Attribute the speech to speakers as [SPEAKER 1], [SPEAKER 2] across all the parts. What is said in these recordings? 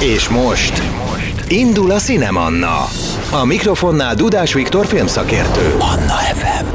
[SPEAKER 1] És most indul a Cinemanna. A mikrofonnál Dudás Viktor filmszakértő. Anna FM.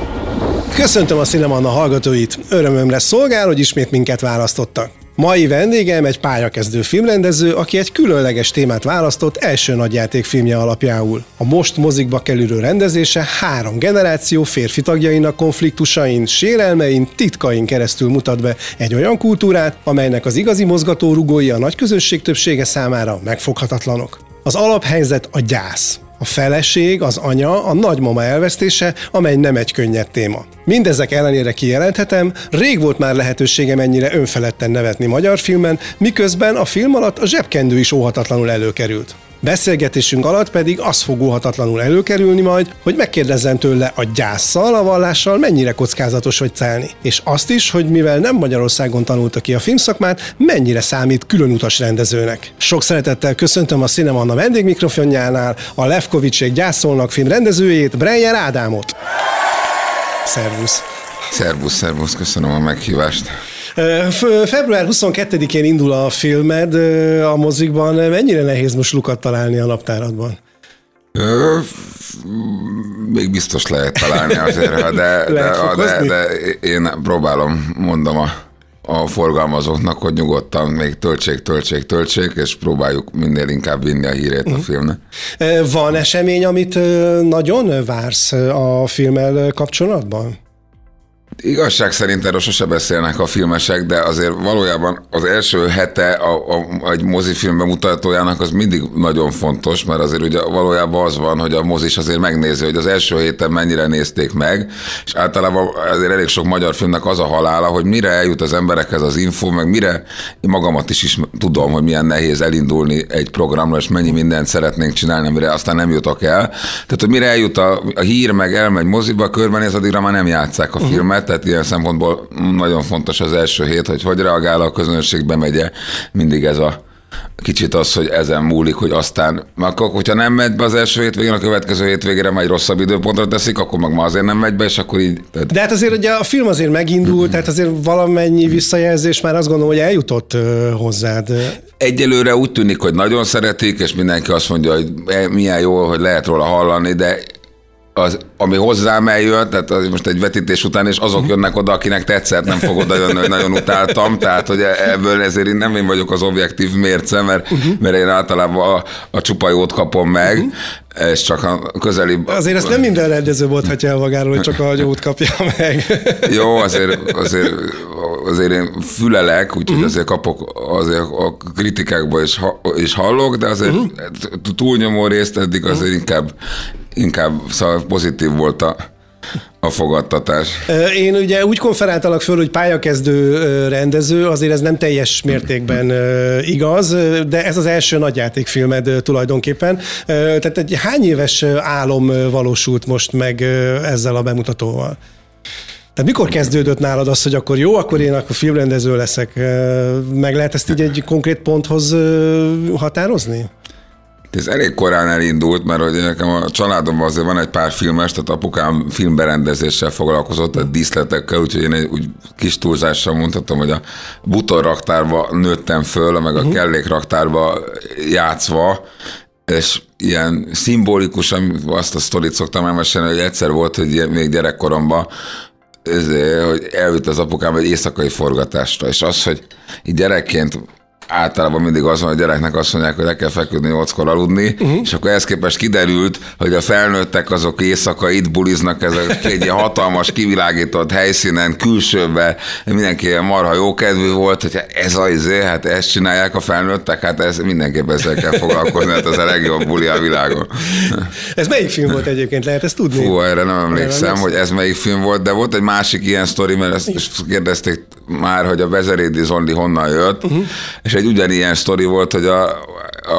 [SPEAKER 2] Köszöntöm a Cinemanna hallgatóit! Örömömre szolgál, hogy ismét minket választottak. Mai vendégem egy pályakezdő filmrendező, aki egy különleges témát választott első nagyjátékfilmje alapjául. A most mozikba kerülő rendezése három generáció férfi tagjainak konfliktusain, sérelmein, titkain keresztül mutat be egy olyan kultúrát, amelynek az igazi mozgatórugói a nagy közösség többsége számára megfoghatatlanok. Az alaphelyzet a gyász. A feleség, az anya, a nagymama elvesztése, amely nem egy könnyed téma. Mindezek ellenére kijelenthetem, rég volt már lehetőségem ennyire önfeledten nevetni magyar filmen, miközben a film alatt a zsebkendő is óhatatlanul előkerült. Beszélgetésünk alatt pedig az fog óhatatlanul előkerülni majd, hogy megkérdezzem tőle a gyászsal, a vallással mennyire kockázatos vagy celni. És azt is, hogy mivel nem Magyarországon tanulta ki a filmszakmát, mennyire számít különutas rendezőnek. Sok szeretettel köszöntöm a Cinemanna vendégmikrofonjánál a Levkovicsék gyászolnak film rendezőjét, Breyer Ádámot. Szervusz!
[SPEAKER 3] Szervusz, szervusz, köszönöm a meghívást.
[SPEAKER 2] Február 22-én indul a filmed a mozikban. Mennyire nehéz most lukat találni a naptáradban?
[SPEAKER 3] Ö, még biztos lehet találni azért, de, de, de, de én próbálom, mondom a, a forgalmazóknak, hogy nyugodtan még töltsék, töltsék, töltsék, és próbáljuk minél inkább vinni a hírét uh-huh. a filmnek.
[SPEAKER 2] Van esemény, amit nagyon vársz a filmmel kapcsolatban?
[SPEAKER 3] Igazság szerint erről sose beszélnek a filmesek, de azért valójában az első hete a, a, egy mozifilm bemutatójának az mindig nagyon fontos, mert azért ugye valójában az van, hogy a mozis azért megnézi, hogy az első héten mennyire nézték meg, és általában azért elég sok magyar filmnek az a halála, hogy mire eljut az emberekhez az info, meg mire én magamat is, is tudom, hogy milyen nehéz elindulni egy programra, és mennyi mindent szeretnénk csinálni, mire aztán nem jutok el. Tehát, hogy mire eljut a, a hír, meg elmegy moziba, körbenéz, addigra már nem játszák a uh-huh. filmet, tehát ilyen szempontból nagyon fontos az első hét, hogy hogy reagál a közönség, bemegye mindig ez a kicsit az, hogy ezen múlik, hogy aztán, akkor, hogyha nem megy be az első hétvégén, a következő hétvégére majd rosszabb időpontra teszik, akkor meg ma azért nem megy be, és akkor így.
[SPEAKER 2] Tehát... De hát azért ugye a film azért megindult, tehát azért valamennyi visszajelzés már azt gondolom, hogy eljutott hozzád.
[SPEAKER 3] Egyelőre úgy tűnik, hogy nagyon szeretik, és mindenki azt mondja, hogy e, milyen jó, hogy lehet róla hallani, de az, ami hozzám eljön, tehát az most egy vetítés után, és azok jönnek oda, akinek tetszett, nem fog oda jönni, hogy nagyon utáltam, tehát hogy ebből ezért én nem én vagyok az objektív mérce, mert, uh-huh. mert én általában a, a csupa jót kapom meg, uh-huh. és csak a közeli...
[SPEAKER 2] Azért ezt nem minden rendező mondhatja el magáról, hogy csak a jót kapja meg.
[SPEAKER 3] Jó, azért, azért, azért én fülelek, úgyhogy uh-huh. azért kapok azért a kritikákból is, is hallok, de azért uh-huh. túlnyomó részt eddig azért inkább inkább szóval pozitív volt a, a fogadtatás.
[SPEAKER 2] Én ugye úgy konferáltalak föl, hogy pályakezdő rendező, azért ez nem teljes mértékben igaz, de ez az első nagyjátékfilmed tulajdonképpen. Tehát egy hány éves álom valósult most meg ezzel a bemutatóval? Tehát mikor kezdődött nálad az, hogy akkor jó, akkor én akkor filmrendező leszek? Meg lehet ezt így egy konkrét ponthoz határozni?
[SPEAKER 3] Ez elég korán elindult, mert hogy nekem a családomban azért van egy pár filmes, tehát apukám filmberendezéssel foglalkozott, tehát díszletekkel, úgyhogy én egy úgy kis túlzással mondhatom, hogy a butor raktárba nőttem föl, meg a uh-huh. kellék raktárba játszva, és ilyen szimbolikus, azt a sztorit szoktam elmesélni, hogy egyszer volt, hogy még gyerekkoromban hogy elvitt az apukám egy éjszakai forgatásra, és az, hogy gyerekként általában mindig az van, hogy a gyereknek azt mondják, hogy le kell feküdni nyolckor aludni, uh-huh. és akkor ezt képest kiderült, hogy a felnőttek azok éjszaka itt buliznak ezek egy ilyen hatalmas kivilágított helyszínen, külsőbe, mindenki ilyen marha jókedvű volt, hogy ez az izé, hát ezt csinálják a felnőttek, hát ez mindenképp ezzel kell foglalkozni, hát ez a legjobb buli a világon.
[SPEAKER 2] Ez melyik film volt egyébként, lehet ezt tudni?
[SPEAKER 3] Fú, erre nem emlékszem, hogy ez melyik film volt, de volt egy másik ilyen sztori, mert ezt kérdezték már, hogy a Bezerédi Zondi honnan jött, uh-huh. és egy ugyanilyen sztori volt, hogy a,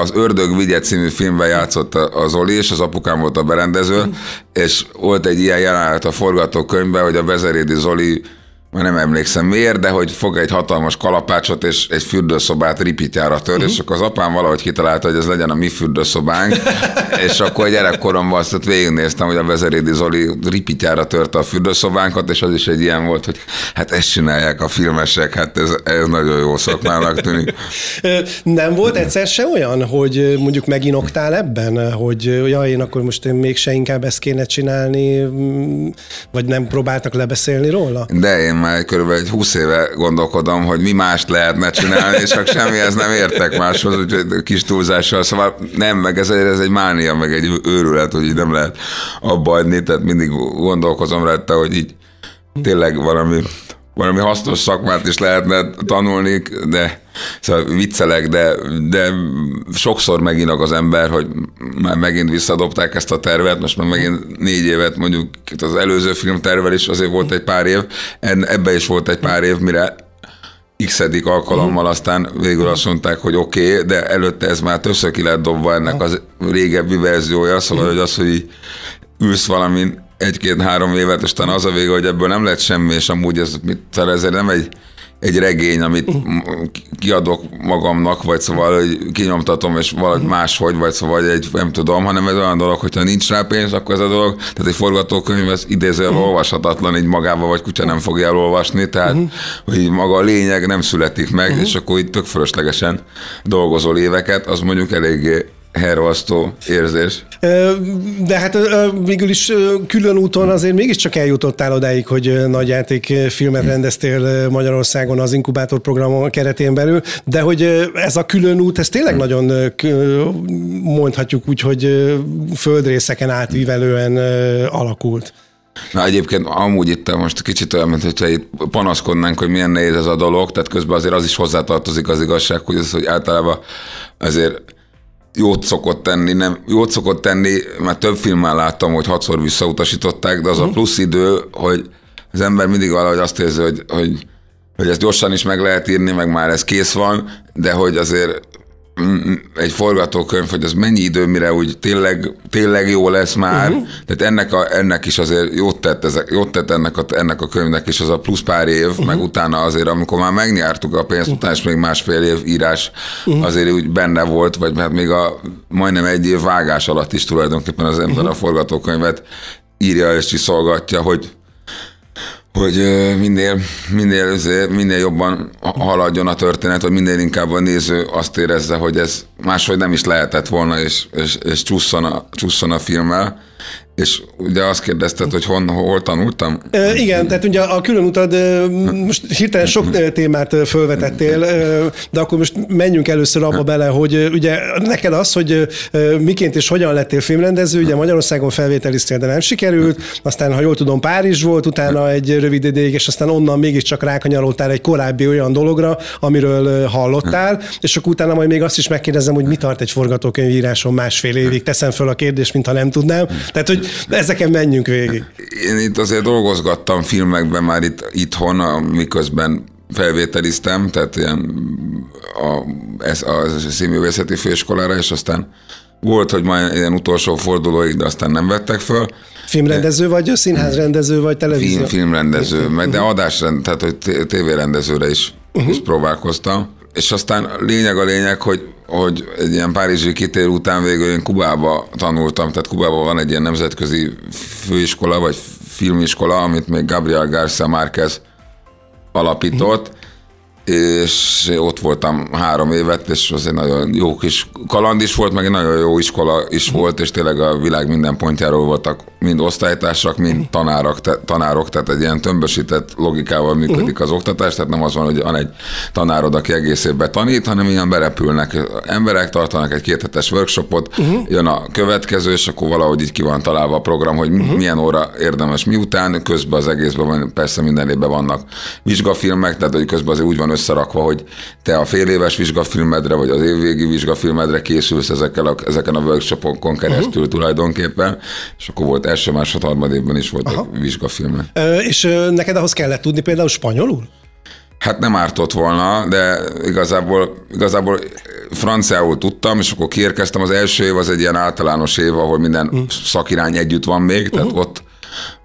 [SPEAKER 3] az Ördög Vigye című filmben játszott az Zoli, és az apukám volt a berendező, uh-huh. és volt egy ilyen jelenet a forgatókönyvben, hogy a Bezerédi Zoli már nem emlékszem miért, de hogy fog egy hatalmas kalapácsot és egy fürdőszobát ripityára tör, uh-huh. és akkor az apám valahogy kitalálta, hogy ez legyen a mi fürdőszobánk, és akkor gyerekkoromban azt végignéztem, hogy a Vezerédi Zoli ripityára törte a fürdőszobánkat, és az is egy ilyen volt, hogy hát ezt csinálják a filmesek, hát ez, ez nagyon jó szakmának tűnik.
[SPEAKER 2] Nem volt egyszer se olyan, hogy mondjuk meginoktál ebben, hogy ja, én akkor most én mégse inkább ezt kéne csinálni, vagy nem próbáltak lebeszélni róla?
[SPEAKER 3] De én már körülbelül egy 20 éve gondolkodom, hogy mi mást lehetne csinálni, és csak semmihez nem értek máshoz, úgyhogy kis túlzással. Szóval nem, meg ez, ez egy mánia, meg egy őrület, hogy így nem lehet abba adni, tehát mindig gondolkozom rá, hogy így tényleg valami valami hasznos szakmát is lehetne tanulni, de szóval viccelek, de, de sokszor meginak az ember, hogy már megint visszadobták ezt a tervet, most már megint négy évet, mondjuk az előző film tervel is azért volt egy pár év, ebbe is volt egy pár év, mire x alkalommal aztán végül azt mondták, hogy oké, okay, de előtte ez már többször ki lett dobva ennek az régebbi verziója, szóval hogy az, hogy ülsz valamin egy-két-három évet, és aztán az a vége, hogy ebből nem lett semmi, és amúgy ez, mit, ez nem egy, egy regény, amit kiadok magamnak, vagy szóval, hogy kinyomtatom, és valahogy máshogy, vagy szóval egy, nem tudom, hanem ez olyan dolog, hogyha nincs rá pénz, akkor ez a dolog, tehát egy forgatókönyv, ez idézően uh-huh. olvashatatlan, így magával, vagy kutya nem fogja elolvasni, tehát uh-huh. hogy maga a lényeg nem születik meg, uh-huh. és akkor így tök fölöslegesen dolgozol éveket, az mondjuk eléggé hervasztó érzés.
[SPEAKER 2] De hát végül is külön úton azért mégiscsak eljutottál odáig, hogy nagyjáték filmet rendeztél Magyarországon az inkubátor program keretén belül, de hogy ez a külön út, ez tényleg nagyon mondhatjuk úgy, hogy földrészeken átívelően alakult.
[SPEAKER 3] Na egyébként amúgy itt most kicsit olyan, mint hogyha itt panaszkodnánk, hogy milyen nehéz ez a dolog, tehát közben azért az is hozzátartozik az igazság, hogy ez, hogy általában azért jót szokott tenni, nem, jót szokott tenni, mert több filmmel láttam, hogy hatszor visszautasították, de az uh-huh. a mhm. plusz idő, hogy az ember mindig valahogy azt érzi, hogy, hogy, hogy ezt gyorsan is meg lehet írni, meg már ez kész van, de hogy azért egy forgatókönyv, hogy az mennyi idő, mire úgy tényleg, tényleg jó lesz már. Uh-huh. Tehát ennek, a, ennek is azért jót tett, ezek, jót tett ennek, a, ennek a könyvnek is az a plusz pár év, uh-huh. meg utána azért, amikor már megnyártuk a pénzt, uh-huh. utána is még másfél év írás uh-huh. azért úgy benne volt, vagy mert még a majdnem egy év vágás alatt is tulajdonképpen az ember uh-huh. a forgatókönyvet írja és csiszolgatja, hogy hogy minél, minél, minél jobban haladjon a történet, hogy minél inkább a néző azt érezze, hogy ez máshogy nem is lehetett volna, és, és, és csusszon, a, csusszon a filmmel. És ugye azt kérdezted, hogy hon, hol tanultam?
[SPEAKER 2] E, igen, tehát ugye a külön utad, most hirtelen sok témát felvetettél, de akkor most menjünk először abba bele, hogy ugye neked az, hogy miként és hogyan lettél filmrendező, ugye Magyarországon felvételiztél, de nem sikerült, aztán, ha jól tudom, Párizs volt, utána egy rövid ideig, és aztán onnan mégiscsak rákanyaroltál egy korábbi olyan dologra, amiről hallottál, és akkor utána majd még azt is megkérdezem, hogy mi tart egy forgatókönyvíráson másfél évig, teszem föl a kérdést, mintha nem tudnám. Tehát, hogy ezeken menjünk végig.
[SPEAKER 3] Én itt azért dolgozgattam filmekben már itt itthon, miközben felvételiztem, tehát ilyen a, ez, a színművészeti főiskolára, és aztán volt, hogy majd ilyen utolsó fordulóig, de aztán nem vettek föl.
[SPEAKER 2] Filmrendező vagy, színházrendező vagy televízió? Film,
[SPEAKER 3] filmrendező, meg de adásrend, tehát hogy tévérendezőre is, uh-huh. is próbálkoztam. És aztán lényeg a lényeg, hogy hogy egy ilyen párizsi kitér után végül én Kubába tanultam, tehát Kubában van egy ilyen nemzetközi főiskola, vagy filmiskola, amit még Gabriel Garcia Márquez alapított, és ott voltam három évet, és az egy nagyon jó kis kaland is volt, meg egy nagyon jó iskola is volt, és tényleg a világ minden pontjáról voltak mind osztálytársak, mind tanárok, te, tanárok tehát egy ilyen tömbösített logikával működik az oktatás, tehát nem az van, hogy van egy tanárod, aki egész évben tanít, hanem ilyen berepülnek emberek, tartanak egy kéthetes workshopot, uh-huh. jön a következő, és akkor valahogy így ki van találva a program, hogy uh-huh. milyen óra érdemes miután, közben az egészben persze minden évben vannak vizsgafilmek, tehát hogy közben azért úgy van összerakva, hogy te a fél éves vizsgafilmedre, vagy az évvégi vizsgafilmedre készülsz ezekkel a, ezeken a workshopokon keresztül uh-huh. tulajdonképpen, és akkor volt első, másod, harmad évben is voltak Aha. vizsgafilmek.
[SPEAKER 2] Ö, és neked ahhoz kellett tudni például spanyolul?
[SPEAKER 3] Hát nem ártott volna, de igazából, igazából franciául tudtam, és akkor kiérkeztem. Az első év az egy ilyen általános év, ahol minden uh. szakirány együtt van még, tehát uh-huh. ott,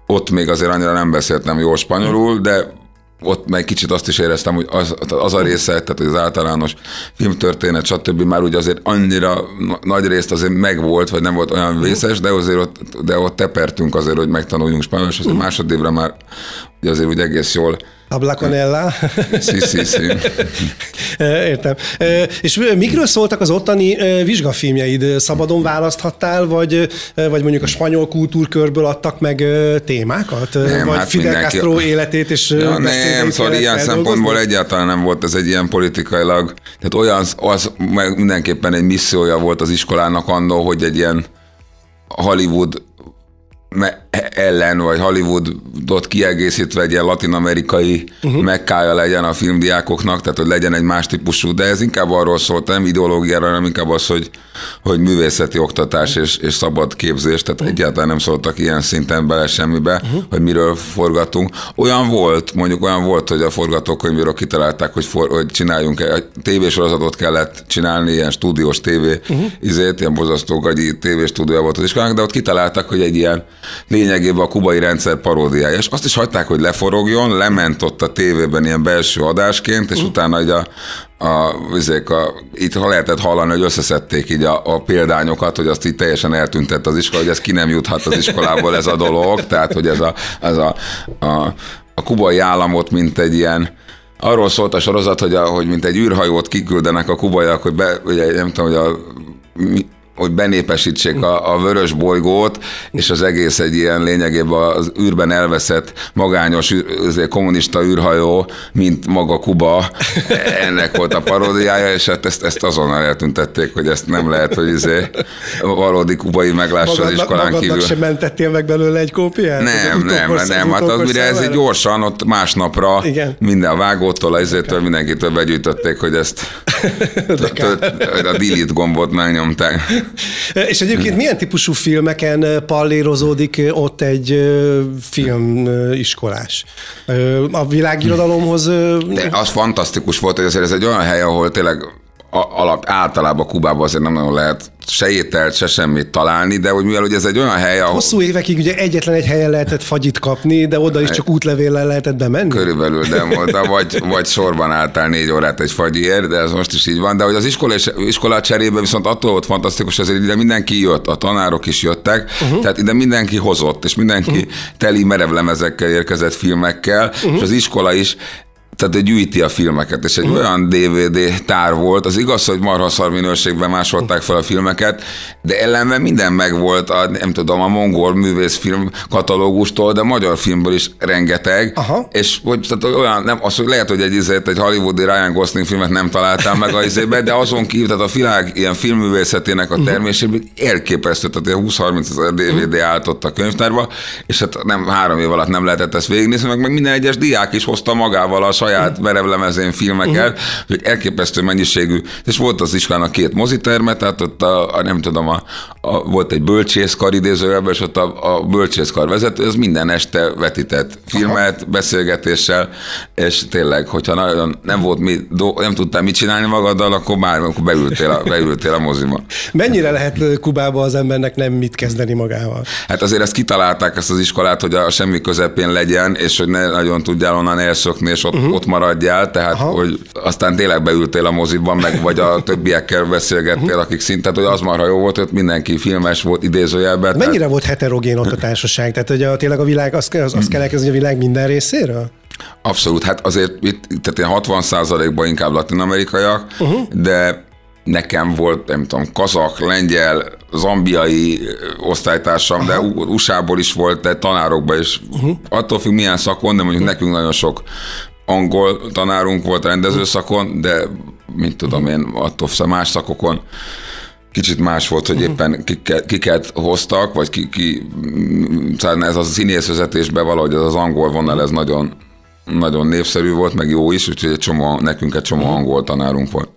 [SPEAKER 3] ott még azért annyira nem beszéltem jól spanyolul, de ott meg kicsit azt is éreztem, hogy az, az a része, tehát az általános filmtörténet, stb. már ugye azért annyira nagy részt azért megvolt, vagy nem volt olyan vészes, de azért ott, de ott tepertünk azért, hogy megtanuljunk spanyolul, és azért másodévre már ugye azért úgy egész jól
[SPEAKER 2] Habla con ella.
[SPEAKER 3] Sí, sí, sí.
[SPEAKER 2] Értem. És mikről szóltak az ottani vizsgafilmjeid? Szabadon választhattál, vagy, vagy mondjuk a spanyol kultúrkörből adtak meg témákat?
[SPEAKER 3] Nem,
[SPEAKER 2] vagy
[SPEAKER 3] hát
[SPEAKER 2] Fidel
[SPEAKER 3] mindenki-
[SPEAKER 2] Castro életét és
[SPEAKER 3] Ja, nem, szóval ilyen szempontból egyáltalán nem volt ez egy ilyen politikailag, tehát olyan, az meg mindenképpen egy missziója volt az iskolának annó, hogy egy ilyen Hollywood me- ellen, vagy Hollywoodot kiegészítve egy ilyen latinamerikai uh-huh. mekkája legyen a filmdiákoknak, tehát hogy legyen egy más típusú, de ez inkább arról szólt, nem ideológiára, hanem inkább az, hogy, hogy művészeti oktatás és, és szabad képzés, tehát uh-huh. egyáltalán nem szóltak ilyen szinten bele semmibe, uh-huh. hogy miről forgatunk. Olyan volt, mondjuk olyan volt, hogy a forgatókönyvről kitalálták, hogy, for, hogy csináljunk egy tévésorozatot kellett csinálni, ilyen stúdiós tévé, uh-huh. izét, ilyen bozasztó gagyi tévéstúdió volt az iskolának, de ott kitaláltak, hogy egy ilyen lényegében a kubai rendszer paródiája. És azt is hagyták, hogy leforogjon, lement ott a tévében ilyen belső adásként, és uh. utána így a, a, vizék a, itt ha lehetett hallani, hogy összeszedték így a, a példányokat, hogy azt így teljesen eltüntett az iskola, hogy ez ki nem juthat az iskolából ez a dolog, tehát hogy ez a, ez a, a, a kubai államot, mint egy ilyen Arról szólt a sorozat, hogy, a, hogy mint egy űrhajót kiküldenek a kubaiak, hogy be, ugye, nem tudom, hogy a hogy benépesítsék a, a vörös bolygót, és az egész egy ilyen lényegében az űrben elveszett magányos űr, kommunista űrhajó, mint maga Kuba, ennek volt a paródiája, és hát ezt, ezt azonnal eltüntették, hogy ezt nem lehet, hogy izé valódi kubai meglássa az
[SPEAKER 2] Magadnak,
[SPEAKER 3] iskolán
[SPEAKER 2] magadnak
[SPEAKER 3] kívül.
[SPEAKER 2] sem mentettél meg belőle egy kópiát?
[SPEAKER 3] Nem,
[SPEAKER 2] Az
[SPEAKER 3] nem, nem, hát az mire ez egy
[SPEAKER 2] számára?
[SPEAKER 3] gyorsan, ott másnapra
[SPEAKER 2] Igen.
[SPEAKER 3] minden vágótól, izétől, mindenkitől begyűjtötték, hogy ezt a delete gombot megnyomták.
[SPEAKER 2] És egyébként milyen típusú filmeken ö, pallérozódik ö, ott egy ö, filmiskolás? A világirodalomhoz
[SPEAKER 3] De az fantasztikus volt, hogy azért ez egy olyan hely, ahol tényleg alap, általában Kubában azért nem nagyon lehet se ételt, se semmit találni, de hogy mivel hogy ez egy olyan hely, ahol
[SPEAKER 2] hosszú évekig ugye egyetlen egy helyen lehetett fagyit kapni, de oda is csak útlevéllel lehetett bemenni?
[SPEAKER 3] körülbelül, de oda vagy, vagy sorban álltál négy órát egy fagyiért, de ez most is így van. De hogy az iskola, iskola cserébe viszont attól volt fantasztikus, hogy azért ide mindenki jött, a tanárok is jöttek, uh-huh. tehát ide mindenki hozott, és mindenki uh-huh. teli merevlemezekkel érkezett filmekkel, uh-huh. és az iskola is tehát gyűjti a filmeket, és egy uh-huh. olyan DVD tár volt, az igaz, hogy marha szar minőségben másolták fel a filmeket, de ellenben minden megvolt, a, nem tudom, a mongol művészfilm katalógustól, de magyar filmből is rengeteg,
[SPEAKER 2] Aha.
[SPEAKER 3] és hogy tehát olyan, nem, az, hogy lehet, hogy egy, izét, egy hollywoodi Ryan Gosling filmet nem találtam meg a izébe, de azon kívül, tehát a világ ilyen filmművészetének a termésében elképesztő, tehát ilyen 20-30 ezer DVD állt ott a könyvtárba, és hát nem három év alatt nem lehetett ezt végignézni, meg, meg minden egyes diák is hozta magával a saját merevlemezén filmeket, hogy elképesztő mennyiségű, és volt az iskolának két moziterme, tehát ott a, a nem tudom, a, a, volt egy bölcsészkar idézőjelben, és ott a, a bölcsészkar vezető, az minden este vetített filmet, beszélgetéssel, és tényleg, hogyha nagyon nem volt mi, nem tudtál mit csinálni magaddal, akkor már akkor beültél a, beültél a moziba.
[SPEAKER 2] Mennyire lehet Kubába az embernek nem mit kezdeni magával?
[SPEAKER 3] Hát azért ezt kitalálták ezt az iskolát, hogy a semmi közepén legyen, és hogy ne nagyon tudjál onnan elszökni, és ott, uh-huh. Ott maradjál, tehát
[SPEAKER 2] Aha.
[SPEAKER 3] hogy aztán tényleg beültél a moziban, meg vagy a többiekkel beszélgettél, uh-huh. akik szintet, hogy az marha jó volt, hogy mindenki filmes volt idézőjelben. tehát-
[SPEAKER 2] Mennyire volt heterogén ott a társaság? Tehát, hogy a, tényleg a világ, azt, azt, azt kell elkezdeni, a világ minden részéről?
[SPEAKER 3] Abszolút, hát azért itt, tehát ilyen 60 ban inkább latinamerikaiak, uh-huh. de nekem volt, nem tudom, kazak, lengyel, zambiai osztálytársam, de U- USA-ból is volt, de tanárokban is. Uh-huh. Attól függ, milyen szakon, de mondjuk nekünk nagyon sok angol tanárunk volt rendezőszakon, de mit tudom én, attól más szakokon kicsit más volt, hogy éppen kiket, hoztak, vagy ki, ki ez a színészvezetésben valahogy ez az angol vonal, ez nagyon, nagyon népszerű volt, meg jó is, úgyhogy egy csomó, nekünk egy csomó angol tanárunk volt.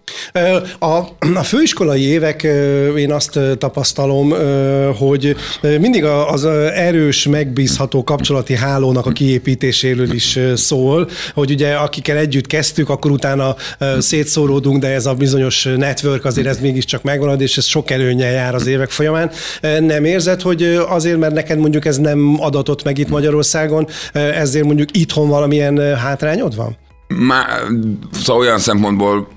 [SPEAKER 2] A, a főiskolai évek, én azt tapasztalom, hogy mindig az erős, megbízható kapcsolati hálónak a kiépítéséről is szól, hogy ugye akikkel együtt kezdtük, akkor utána szétszóródunk, de ez a bizonyos network azért ez mégiscsak megmarad, és ez sok előnyel jár az évek folyamán. Nem érzed, hogy azért, mert neked mondjuk ez nem adatott meg itt Magyarországon, ezért mondjuk itthon valamilyen ilyen hátrányod van?
[SPEAKER 3] Már, szóval olyan szempontból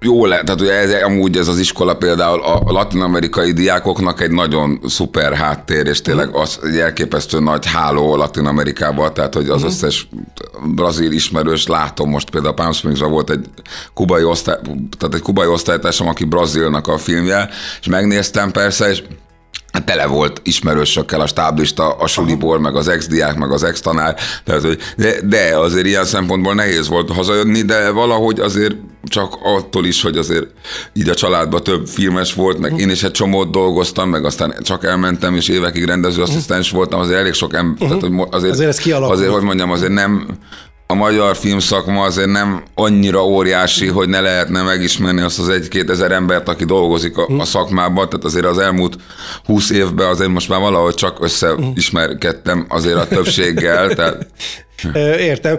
[SPEAKER 3] jó lehet, tehát ugye ez, amúgy ez az iskola például a latin-amerikai diákoknak egy nagyon szuper háttér, és tényleg mhm. az egy elképesztő nagy háló Latin-Amerikában, tehát hogy az uh-huh. összes brazil ismerős látom most például Palm springs volt egy kubai osztály, tehát egy kubai osztálytársam, aki brazilnak a filmje, és megnéztem persze, és Hát tele volt ismerősökkel a stáblista, a suliból, meg az ex-diák, meg az ex-tanár, tehát, hogy de, de azért ilyen szempontból nehéz volt hazajönni, de valahogy azért csak attól is, hogy azért így a családban több filmes volt, meg én is egy csomót dolgoztam, meg aztán csak elmentem, és évekig rendezőasszisztens voltam, azért elég sok ember, uh-huh. tehát, hogy azért,
[SPEAKER 2] azért, ez kialakult.
[SPEAKER 3] azért, hogy mondjam, azért nem a magyar filmszakma azért nem annyira óriási, hogy ne lehetne megismerni azt az egy-két ezer embert, aki dolgozik a, a szakmában, tehát azért az elmúlt húsz évben azért most már valahogy csak összeismerkedtem azért a többséggel, tehát
[SPEAKER 2] Értem.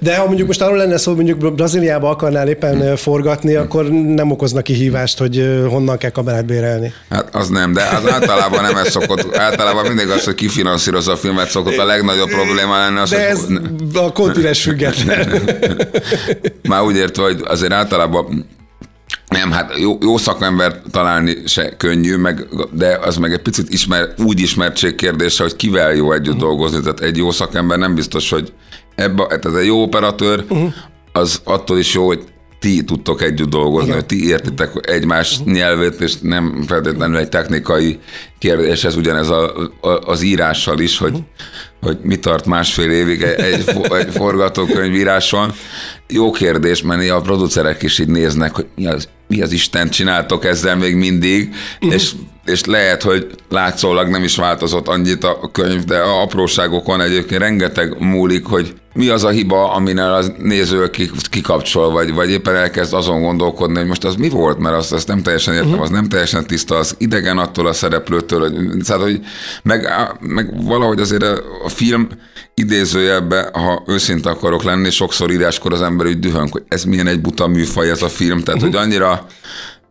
[SPEAKER 2] De ha mondjuk most arról lenne szó, mondjuk Brazíliába akarnál éppen forgatni, akkor nem okozna kihívást, hogy honnan kell kamerát bérelni.
[SPEAKER 3] Hát az nem, de az általában nem ez szokott. Általában mindig az, hogy kifinanszírozza a filmet szokott a legnagyobb probléma lenni. Az,
[SPEAKER 2] de ez hogy... a kontinens független.
[SPEAKER 3] Már úgy értve, hogy azért általában nem, hát jó, jó szakember találni se könnyű, meg, de az meg egy picit ismer, úgy ismertség kérdése, hogy kivel jó együtt uh-huh. dolgozni. Tehát egy jó szakember nem biztos, hogy ebbe, tehát egy jó operatőr, uh-huh. az attól is jó, hogy ti tudtok együtt dolgozni, Igen. hogy ti értitek egymás uh-huh. nyelvét, és nem feltétlenül egy technikai kérdés, ez ugyanez a, a, az írással is, hogy, uh-huh. hogy mi tart másfél évig egy, egy, egy forgatókönyv íráson. Jó kérdés, mert a producerek is így néznek, hogy mi az mi az Isten csináltok ezzel még mindig, uh-huh. és, és lehet, hogy látszólag nem is változott annyit a könyv, de a apróságokon egyébként rengeteg múlik, hogy mi az a hiba, aminél az néző kikapcsol, vagy, vagy éppen elkezd azon gondolkodni, hogy most az mi volt, mert azt, azt nem teljesen értem, uh-huh. az nem teljesen tiszta, az idegen attól a szereplőtől, hogy, szóval, hogy meg, meg valahogy azért a film idézőjelbe, ha őszinte akarok lenni, sokszor íráskor az ember úgy dühönk, hogy ez milyen egy buta műfaj ez a film, tehát uh-huh. hogy annyira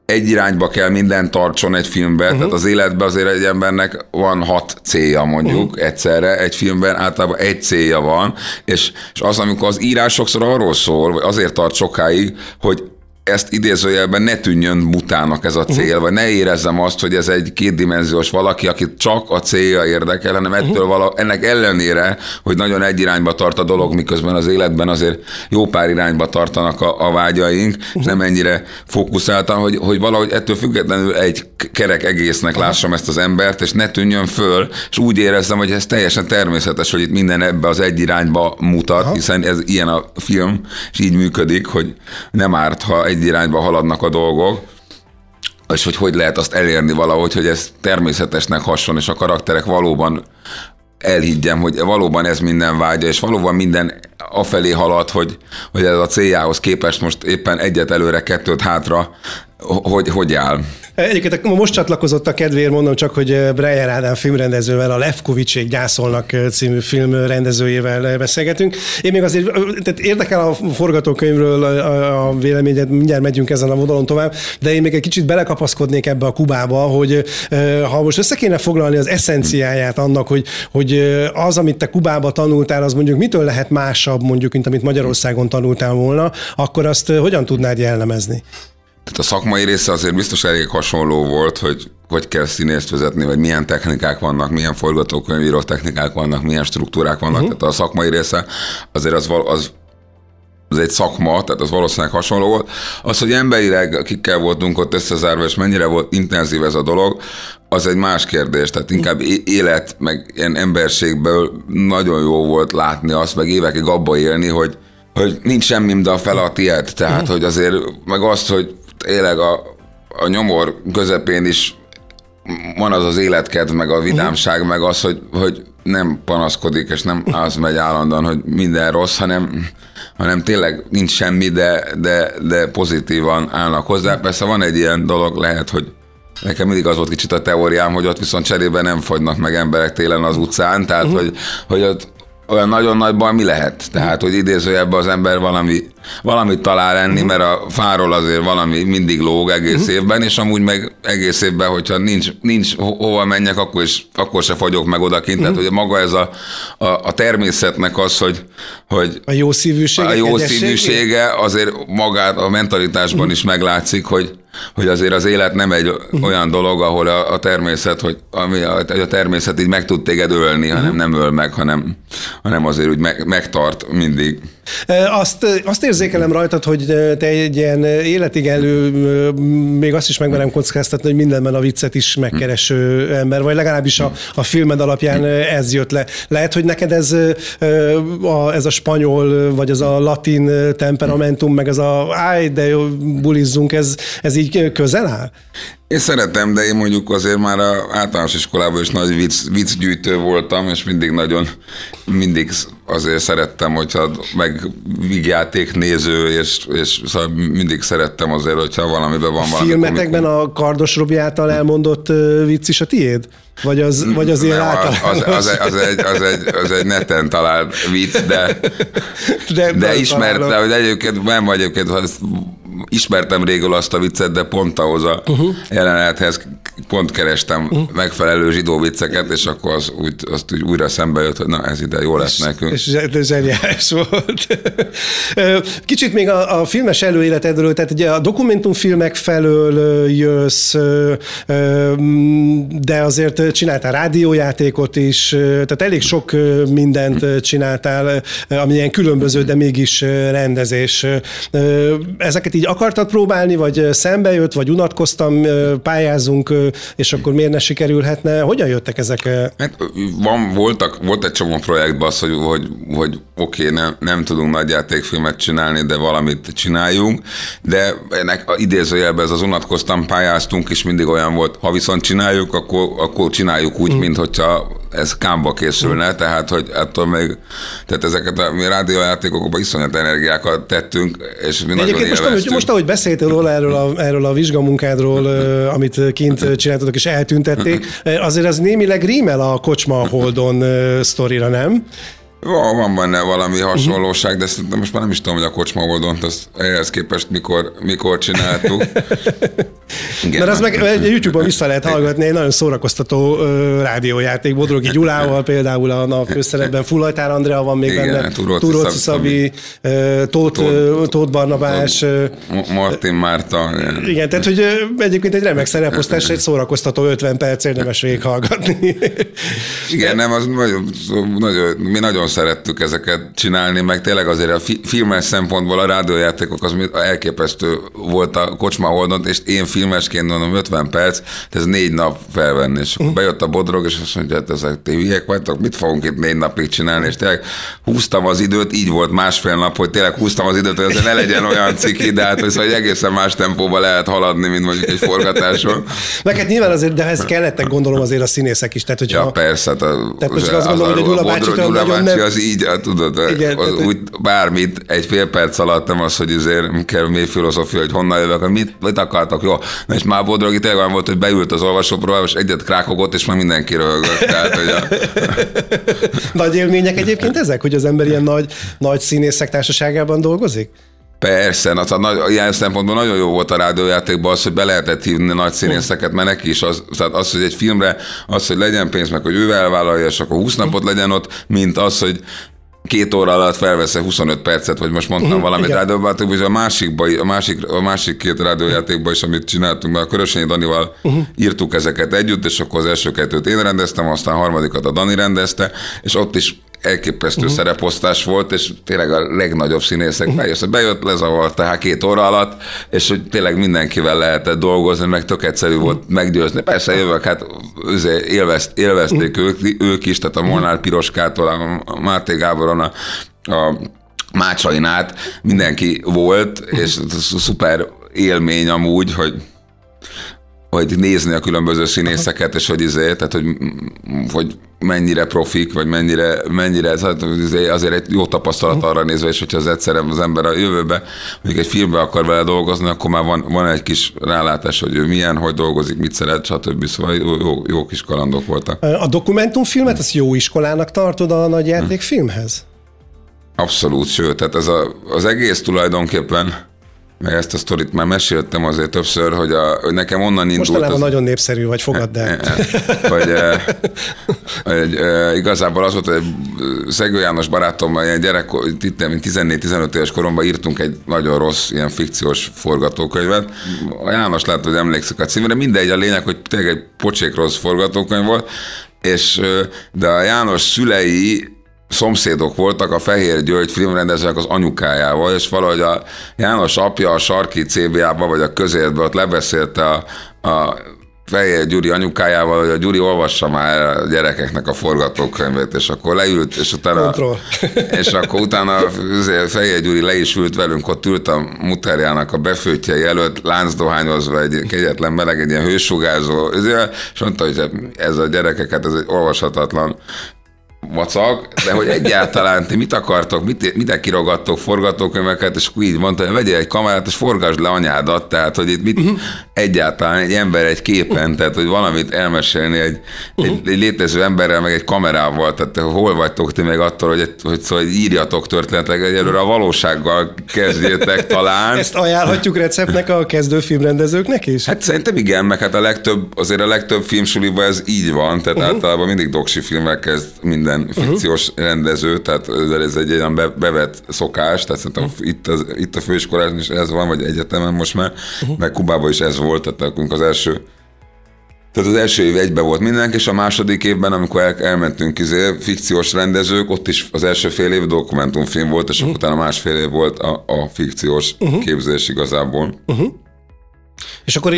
[SPEAKER 3] egy irányba kell minden tartson egy filmbe, uh-huh. tehát az életben azért egy embernek van hat célja mondjuk uh-huh. egyszerre, egy filmben általában egy célja van, és, és az, amikor az írás sokszor arról szól, vagy azért tart sokáig, hogy ezt idézőjelben ne tűnjön butának ez a cél, uh-huh. vagy ne érezzem azt, hogy ez egy kétdimenziós valaki, akit csak a célja érdekel, hanem ettől uh-huh. vala, ennek ellenére, hogy nagyon egy irányba tart a dolog, miközben az életben azért jó pár irányba tartanak a, a vágyaink, uh-huh. és nem ennyire fókuszáltan, hogy, hogy valahogy ettől függetlenül egy kerek egésznek lássam ezt az embert, és ne tűnjön föl, és úgy érezzem, hogy ez teljesen természetes, hogy itt minden ebbe az egy irányba mutat, uh-huh. hiszen ez ilyen a film, és így működik, hogy nem árt, ha egy egy irányba haladnak a dolgok, és hogy hogy lehet azt elérni valahogy, hogy ez természetesnek hasson, és a karakterek valóban elhiggyem, hogy valóban ez minden vágya, és valóban minden afelé halad, hogy, hogy ez a céljához képest most éppen egyet előre, kettőt hátra, hogy, hogy áll.
[SPEAKER 2] Egyébként most csatlakozott a kedvéért, mondom csak, hogy eh, Breyer Ádám filmrendezővel, a Lefkovicsék gyászolnak eh, című film rendezőjével eh, beszélgetünk. Én még azért, tehát érdekel a forgatókönyvről a véleményed, mindjárt megyünk ezen a vonalon tovább, de én még egy kicsit belekapaszkodnék ebbe a Kubába, hogy ha most össze kéne foglalni az eszenciáját annak, hogy, hogy az, amit te Kubába tanultál, az mondjuk mitől lehet másabb, mondjuk, mint amit Magyarországon tanultál volna, akkor azt hogyan tudnád jellemezni?
[SPEAKER 3] Tehát a szakmai része azért biztos elég hasonló volt, hogy hogy kell színészt vezetni, vagy milyen technikák vannak, milyen forgatókönyvíró technikák vannak, milyen struktúrák vannak. Uh-huh. Tehát a szakmai része azért az, az az egy szakma, tehát az valószínűleg hasonló volt. Az, hogy emberileg kikkel voltunk ott összezárva, és mennyire volt intenzív ez a dolog, az egy más kérdés. Tehát inkább élet, meg ilyen emberségből nagyon jó volt látni azt, meg évekig abba élni, hogy hogy nincs semmi, de a fele a tiéd. Tehát, uh-huh. hogy azért, meg azt, hogy tényleg a, a nyomor közepén is van az az életkedv, meg a vidámság, uh-huh. meg az, hogy, hogy nem panaszkodik, és nem az megy állandóan, hogy minden rossz, hanem, hanem tényleg nincs semmi, de, de, de pozitívan állnak hozzá. Persze van egy ilyen dolog, lehet, hogy Nekem mindig az volt kicsit a teóriám, hogy ott viszont cserébe nem fogynak meg emberek télen az utcán, tehát uh-huh. hogy, hogy ott olyan nagyon nagy baj mi lehet? Tehát, hogy idézőjelben az ember valami valamit talál enni, mert a fáról azért valami mindig lóg egész évben, és amúgy meg egész évben, hogyha nincs, nincs ho- hova menjek, akkor, is, akkor se fagyok meg odakint. Tehát ugye maga ez a, a, a természetnek az, hogy, hogy
[SPEAKER 2] A jó szívűség.
[SPEAKER 3] a jó szívűsége azért magát a mentalitásban is meglátszik, hogy hogy azért az élet nem egy olyan dolog, ahol a, a természet, hogy ami a, a természet így meg tud téged ölni, hanem nem öl meg, hanem, hanem azért úgy meg, megtart mindig.
[SPEAKER 2] Azt, azt érzékelem rajtad, hogy te egy ilyen életigelő, még azt is megmerem kockáztatni, hogy mindenben a viccet is megkereső ember, vagy legalábbis a, a filmed alapján ez jött le. Lehet, hogy neked ez a, ez a spanyol, vagy ez a latin temperamentum, meg ez a áj, de jó, bulizzunk, ez, ez így közel áll?
[SPEAKER 3] Én szeretem, de én mondjuk azért már a általános iskolában is nagy vicc, viccgyűjtő voltam, és mindig nagyon, mindig azért szerettem, hogyha meg vígjáték néző, és, és szóval mindig szerettem azért, hogyha valamiben van valami.
[SPEAKER 2] Filmetekben komikum. a Kardos Robi által elmondott vicc is a tiéd? Vagy az, vagy az ilyen
[SPEAKER 3] általános? Az, az, az, egy, az, egy, az egy neten talált vicc, de, de, de ismerte, hogy egyébként nem vagy egyébként, ismertem régül azt a viccet, de pont ahhoz a uh-huh. jelenethez pont kerestem uh-huh. megfelelő zsidó vicceket, és akkor az úgy, azt úgy újra szembe jött, hogy na ez ide jó lesz és, nekünk.
[SPEAKER 2] És zseniális volt. Kicsit még a, a filmes előéletedről, tehát ugye a dokumentumfilmek felől jössz, de azért csináltál rádiójátékot is, tehát elég sok mindent csináltál, ami ilyen különböző, de mégis rendezés. Ezeket így akartad próbálni, vagy szembe jött, vagy unatkoztam, pályázunk, és akkor miért ne sikerülhetne? Hogyan jöttek ezek?
[SPEAKER 3] Hát van, voltak, volt egy csomó projektben az, hogy, hogy, hogy oké, okay, nem, nem tudunk nagy játékfilmet csinálni, de valamit csináljunk, de ennek a idézőjelben ez az unatkoztam, pályáztunk, és mindig olyan volt, ha viszont csináljuk, akkor, akkor csináljuk úgy, mm. mint hogyha ez kámba készülne, tehát hogy attól még, tehát ezeket a mi rádiójátékokban iszonyat energiákat tettünk, és mi Egyébként nagyon
[SPEAKER 2] most, ahogy, most, ahogy beszéltél róla erről a, erről a vizsgamunkádról, amit kint csináltatok és eltüntették, azért az némileg rímel a Kocsma Holdon sztorira, nem?
[SPEAKER 3] Van, van benne valami hasonlóság, de szerintem most már nem is tudom, hogy a kocsma oldont, az ehhez képest mikor, mikor csináltuk.
[SPEAKER 2] Igen, Mert az meg egy YouTube-on vissza lehet hallgatni, egy nagyon szórakoztató uh, rádiójáték, Bodrogi Gyulával például a, a főszerepben, Fullajtár Andrea van még Igen, benne, Turóci Szabi, Tóth, Tóth, Barnabás.
[SPEAKER 3] Martin Márta.
[SPEAKER 2] Igen. igen, tehát hogy egyébként egy remek szereposztás, egy szórakoztató 50 perc érdemes végighallgatni.
[SPEAKER 3] Igen, nem, az nagyon, nagyon, mi nagyon szerettük ezeket csinálni, meg tényleg azért a fi- filmes szempontból a rádiójátékok az elképesztő volt a Kocsma Holdon, és én filmesként mondom 50 perc, ez négy nap felvenni, és akkor bejött a bodrog, és azt mondja, hogy hát ezek ti hülyek vagytok, mit fogunk itt négy napig csinálni, és tényleg húztam az időt, így volt másfél nap, hogy tényleg húztam az időt, hogy azért ne legyen olyan ciki, de hát hogy egészen más tempóba lehet haladni, mint mondjuk egy forgatáson.
[SPEAKER 2] Meg hát nyilván azért, de ez kellettek gondolom azért a színészek is. Tehát, hogyha,
[SPEAKER 3] ja, persze. Hát a,
[SPEAKER 2] tehát most azt gondolom, hogy a Gyula bácsi,
[SPEAKER 3] nagyon nem, az így, hát tudod, Igen, az, úgy, bármit, egy fél perc alatt nem az, hogy azért kell mély filozófia, hogy honnan jövök, mit, mit akartak, jó. Na és már Bodrogi tényleg olyan volt, hogy beült az olvasópróba, és egyet krákogott, és már mindenki röhögött. Tehát, hogy a...
[SPEAKER 2] Nagy élmények egyébként ezek, hogy az ember ilyen nagy, nagy színészek társaságában dolgozik?
[SPEAKER 3] Persze, az a nagy, ilyen szempontból nagyon jó volt a rádiójátékban az, hogy be lehetett hívni nagy színészeket, mert neki is az, tehát az, hogy egy filmre, az, hogy legyen pénz, meg hogy ő elvállalja, és akkor 20 napot legyen ott, mint az, hogy két óra alatt felvesz 25 percet, vagy most mondtam uh-huh, valamit rádiójátékban, és a másikba, a másik, a másik két rádiójátékban is, amit csináltunk, mert a Körösényi Danival uh-huh. írtuk ezeket együtt, és akkor az első kettőt én rendeztem, aztán a harmadikat a Dani rendezte, és ott is elképesztő uh-huh. szereposztás volt, és tényleg a legnagyobb színészek uh-huh. bejött, bejött, lezavart tehát két óra alatt, és hogy tényleg mindenkivel lehetett dolgozni, meg tök egyszerű uh-huh. volt meggyőzni. Persze jövök, hát élvezt, élvezték uh-huh. ők, ők is, tehát a Molnár Piroskától, a Máté Gáboron, a, a Mácsain át mindenki volt, és szuper élmény amúgy, hogy hogy nézni a különböző színészeket, és hogy izé, tehát hogy, hogy mennyire profik, vagy mennyire, mennyire izé, azért egy jó tapasztalat arra nézve, és hogyha az egyszerűen az ember a jövőbe, mondjuk egy filmbe akar vele dolgozni, akkor már van, van egy kis rálátás, hogy ő milyen, hogy dolgozik, mit szeret, stb. Szóval jó, jó, jó kis kalandok voltak.
[SPEAKER 2] A dokumentumfilmet, azt jó iskolának tartod a nagyjátékfilmhez?
[SPEAKER 3] Abszolút, sőt, tehát ez a, az egész tulajdonképpen meg ezt a sztorit már meséltem azért többször, hogy, a, hogy nekem onnan indult.
[SPEAKER 2] Mostanában az... nagyon népszerű vagy, fogadd el.
[SPEAKER 3] hogy, hogy igazából az volt, hogy Szegő János barátommal ilyen gyerek, itt 14-15 éves koromban írtunk egy nagyon rossz ilyen fikciós forgatókönyvet. A János lehet, hogy emlékszik a címre, mindegy, a lényeg, hogy tényleg egy pocsék rossz forgatókönyv volt, és, de a János szülei szomszédok voltak a Fehér György filmrendezőnek az anyukájával, és valahogy a János apja a sarki CBA-ba, vagy a közértbe ott lebeszélte a, a Fehér Gyuri anyukájával, hogy a Gyuri olvassa már a gyerekeknek a forgatókönyvét, és akkor leült, és utána, és akkor utána Fehér Gyuri le is ült velünk, ott ült a muterjának a befőtjei előtt, láncdohányozva egy kegyetlen meleg, egy ilyen hősugárzó, és mondta, hogy ez a gyerekeket, ez egy olvashatatlan vacak, de hogy egyáltalán ti mit akartok, mit, mit kirogattok forgatókönyveket, és akkor így mondta, hogy vegyél egy kamerát, és forgasd le anyádat, tehát hogy itt mit uh-huh. egyáltalán egy ember egy képen, tehát hogy valamit elmesélni egy, uh-huh. egy, egy létező emberrel, meg egy kamerával, tehát hol vagytok ti még attól, hogy, hogy, szóval, hogy írjatok történetek, egyelőre a valósággal kezdjétek talán.
[SPEAKER 2] Ezt ajánlhatjuk receptnek a kezdő filmrendezőknek is?
[SPEAKER 3] Hát szerintem igen, meg hát a legtöbb, azért a legtöbb filmsuliban ez így van, tehát uh-huh. általában mindig doksi filmek kezd minden minden uh-huh. fikciós rendező, tehát ez egy olyan bevett szokás, tehát szerintem uh-huh. itt, az, itt a főiskolán is ez van, vagy egyetemen most már, uh-huh. meg Kubában is ez volt, tehát az első tehát az első év egybe volt mindenki, és a második évben, amikor el, elmentünk izé, fikciós rendezők, ott is az első fél év dokumentumfilm volt, és uh-huh. utána másfél év volt a, a fikciós uh-huh. képzés igazából. Uh-huh.
[SPEAKER 2] És akkor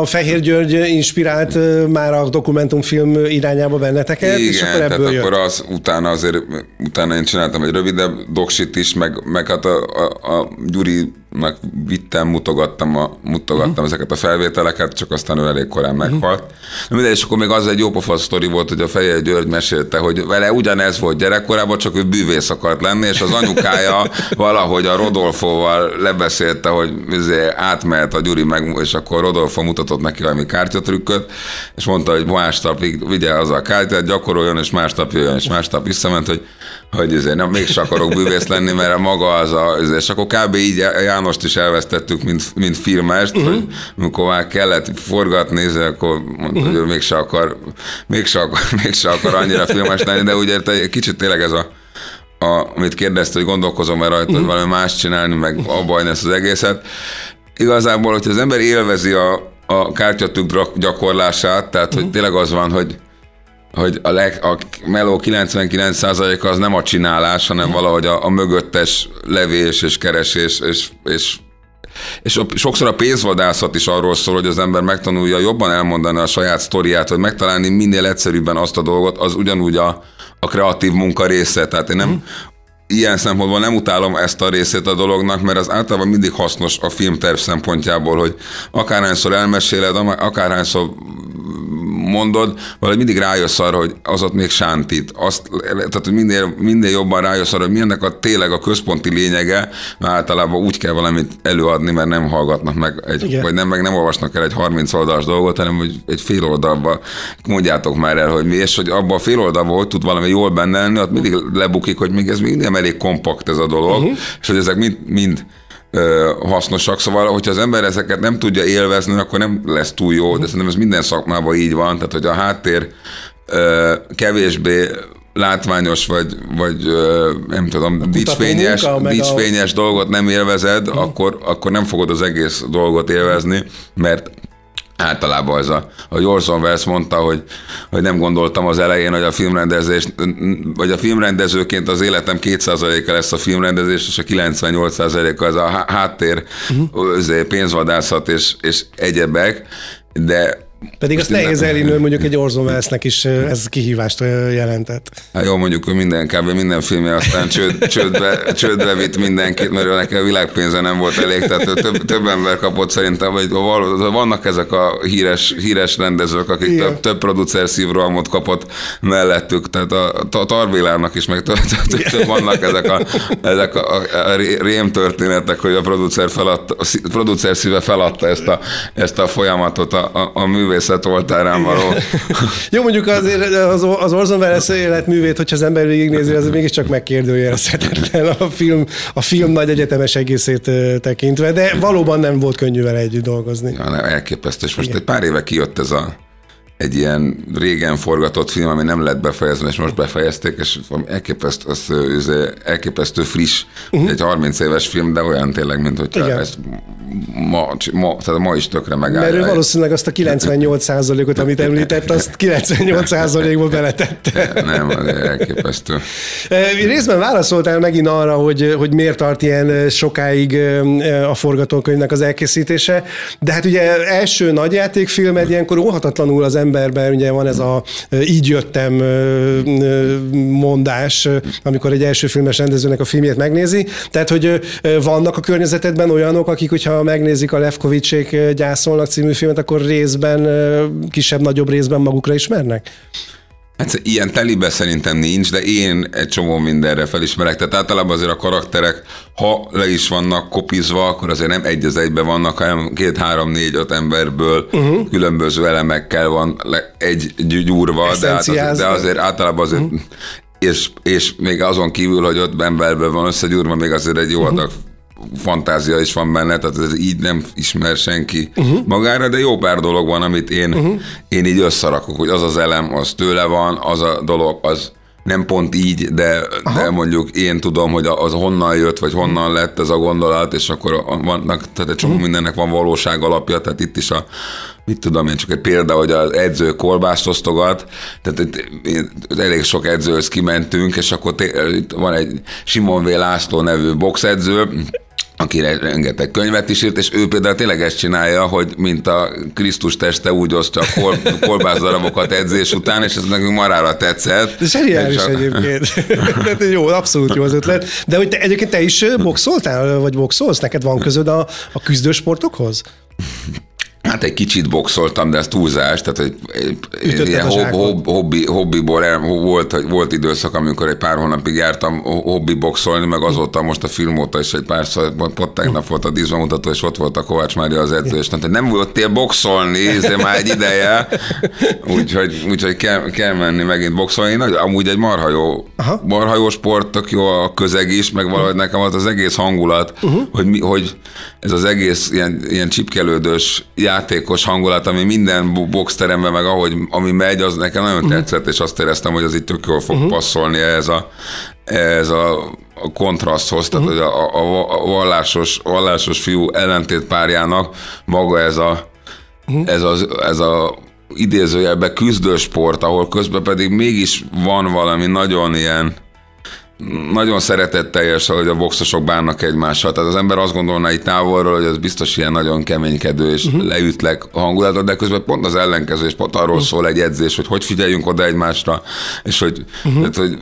[SPEAKER 2] a Fehér György inspirált már a dokumentumfilm irányába benneteket,
[SPEAKER 3] Igen,
[SPEAKER 2] és akkor ebből
[SPEAKER 3] tehát
[SPEAKER 2] jött.
[SPEAKER 3] akkor az, utána azért, utána én csináltam egy rövidebb doksit is, meg, meg hát a, a, a Gyuri meg vittem, mutogattam, a, mutogattam uh-huh. ezeket a felvételeket, csak aztán ő elég korán uh-huh. meghalt. De mindegy, és akkor még az egy jó pofa sztori volt, hogy a Fehér György mesélte, hogy vele ugyanez volt gyerekkorában, csak ő bűvész akart lenni, és az anyukája valahogy a Rodolfóval lebeszélte, hogy izé átmehet a Gyuri meg, és akkor Rodolfo mutatott neki valami kártyatrükköt, és mondta, hogy másnapig vigye az a kártyát, gyakoroljon, és másnap jöjjön, és másnap visszament, hogy hogy azért nem, mégsem akarok bűvész lenni, mert a maga az a, és akkor kb. így Jánost is elvesztettük, mint, mint filmest, uh-huh. hogy amikor már kellett forgatni, akkor mondta, uh-huh. hogy ő mégsem akar, mégsem akar, mégsem akar annyira filmes lenni, de ugye egy kicsit tényleg ez a, a, amit kérdezte, hogy gondolkozom mert rajta, uh-huh. hogy valami más csinálni, meg abban ezt az egészet. Igazából, hogyha az ember élvezi a, a kártyatük gyakorlását, tehát hogy tényleg az van, hogy hogy a, leg, a meló 99%-a az nem a csinálás, hanem valahogy a, a mögöttes levés és keresés, és, és és sokszor a pénzvadászat is arról szól, hogy az ember megtanulja jobban elmondani a saját sztoriát, vagy megtalálni minél egyszerűbben azt a dolgot, az ugyanúgy a, a kreatív munka része. Tehát én nem mm. Ilyen szempontból nem utálom ezt a részét a dolognak, mert az általában mindig hasznos a filmterv szempontjából, hogy akárhányszor elmeséled, akárhányszor mondod, vagy mindig rájössz arra, hogy az ott még sántít. Azt, tehát, minél, minél jobban rájössz arra, hogy milyennek a tényleg a központi lényege, mert általában úgy kell valamit előadni, mert nem hallgatnak meg, egy, Igen. vagy nem, meg nem olvasnak el egy 30 oldalas dolgot, hanem hogy egy fél oldalba mondjátok már el, hogy mi, és hogy abban a fél oldalban hogy tud valami jól benne lenni, ott mindig lebukik, hogy még ez még nem elég kompakt ez a dolog, uh-huh. és hogy ezek mind, mind hasznosak. Szóval, hogyha az ember ezeket nem tudja élvezni, akkor nem lesz túl jó, de szerintem ez minden szakmában így van, tehát hogy a háttér kevésbé látványos, vagy, vagy nem tudom, dicsfényes, dicsfényes a... dolgot nem élvezed, uh-huh. akkor, akkor nem fogod az egész dolgot élvezni, mert általában ez a, a Orson Welles mondta, hogy, hogy nem gondoltam az elején, hogy a filmrendezés, vagy a filmrendezőként az életem 2%-a lesz a filmrendezés, és a 98%-a az a háttér, uh-huh. pénzvadászat és, és egyebek, de
[SPEAKER 2] pedig azt nehéz elinő, mondjuk egy Orson Welles-nek is ez kihívást jelentett.
[SPEAKER 3] Hát jó, mondjuk hogy minden, kb. minden filmje aztán csőd, csődbe, csődbe vitt mindenkit, mert neki a világpénze nem volt elég, tehát több, több ember kapott szerintem, vagy vannak ezek a híres, híres rendezők, akik Igen. több, több producer szívrohamot kapott mellettük, tehát a, a Tarvélárnak is meg több, több, több vannak ezek a, ezek a, a rém történetek, hogy a producer, feladta, a producer szíve feladta ezt a, ezt a folyamatot a, a, a mű művészet oltárán való.
[SPEAKER 2] Jó, mondjuk azért az, az Orson Welles életművét, hogyha az ember végignézi, az mégiscsak megkérdőjelezhetetlen a film, a film nagy egyetemes egészét tekintve, de valóban nem volt könnyű vele együtt dolgozni.
[SPEAKER 3] Ja, elképesztő. És most Igen. egy pár éve kijött ez a egy ilyen régen forgatott film, ami nem lett befejezve, és most befejezték, és elképesztő, az, az elképesztő friss, uh-huh. egy 30 éves film, de olyan tényleg, mint hogy ezt ma, ma, tehát ma is tökre megállja.
[SPEAKER 2] Mert ő valószínűleg azt a 98 ot amit említett, azt 98 ból beletette.
[SPEAKER 3] Nem, az elképesztő.
[SPEAKER 2] Részben válaszoltál megint arra, hogy, hogy miért tart ilyen sokáig a forgatókönyvnek az elkészítése, de hát ugye első nagyjátékfilm egy ilyenkor óhatatlanul az emberben, ugye van ez a így jöttem mondás, amikor egy első filmes rendezőnek a filmjét megnézi, tehát hogy vannak a környezetedben olyanok, akik, hogyha megnézik a Levkovicsék gyászolnak című filmet, akkor részben, kisebb-nagyobb részben magukra ismernek?
[SPEAKER 3] Hát ilyen telibe szerintem nincs, de én egy csomó mindenre felismerek. Tehát általában azért a karakterek, ha le is vannak kopizva, akkor azért nem egy az egybe vannak, hanem két, három, négy, öt emberből uh-huh. különböző elemekkel van egy gyúrva, de, hát azért, de azért általában azért uh-huh. és, és még azon kívül, hogy öt emberből van összegyúrva, még azért egy jó uh-huh. adag fantázia is van benne, tehát ez így nem ismer senki uh-huh. magára, de jó pár dolog van, amit én, uh-huh. én így összerakok, hogy az az elem, az tőle van, az a dolog, az nem pont így, de, de mondjuk én tudom, hogy az honnan jött, vagy honnan lett ez a gondolat, és akkor vannak, tehát egy csomó uh-huh. mindennek van valóság alapja, tehát itt is a, mit tudom én, csak egy példa, hogy az edző kolbászt osztogat, tehát itt, itt elég sok edzőhöz kimentünk, és akkor itt van egy Simon V. László nevű boxedző, akire rengeteg könyvet is írt, és ő például tényleg ezt csinálja, hogy mint a Krisztus teste úgy osztja a kol, kolbászdarabokat edzés után, és ez nekünk marára tetszett.
[SPEAKER 2] De zseniális a... egyébként. Tehát jó, abszolút jó az ötlet. De hogy te, egyébként te is boxoltál, vagy boxolsz? Neked van közöd a, a küzdősportokhoz?
[SPEAKER 3] Hát egy kicsit boxoltam, de ez túlzás, tehát egy, egy ilyen hob, hob, hobbi, hobbiból el, volt, volt időszak, amikor egy pár hónapig jártam hobbi boxolni, meg azóta most a film óta is egy pár pont tegnap volt a díszbemutató, és ott volt a Kovács Mária az edző, és nem voltél boxolni, ez már egy ideje, úgyhogy, úgyhogy kell, kell menni megint boxolni. Nagy, amúgy egy marha jó, Aha. marha jó sport, tök jó a közeg is, meg valahogy nekem az, az egész hangulat, uh-huh. hogy, mi, hogy ez az egész ilyen, ilyen csipkelődős játékos hangulat, ami minden boxteremben, meg ahogy ami megy, az nekem nagyon uh-huh. tetszett, és azt éreztem, hogy az itt tök jól fog uh-huh. passzolni ez a, ez a, a kontraszthoz, tehát uh-huh. a, a, a vallásos, vallásos fiú ellentétpárjának maga ez a, uh-huh. ez, az, ez a idézőjelben küzdősport, ahol közben pedig mégis van valami nagyon ilyen nagyon szeretetteljes, hogy a boxosok bánnak egymással. Tehát az ember azt gondolná itt távolról, hogy ez biztos ilyen nagyon keménykedő és uh-huh. leütlek hangulatot, de közben pont az ellenkező, és pont arról uh-huh. szól egy edzés, hogy hogy figyeljünk oda egymásra, és hogy, uh-huh. tehát, hogy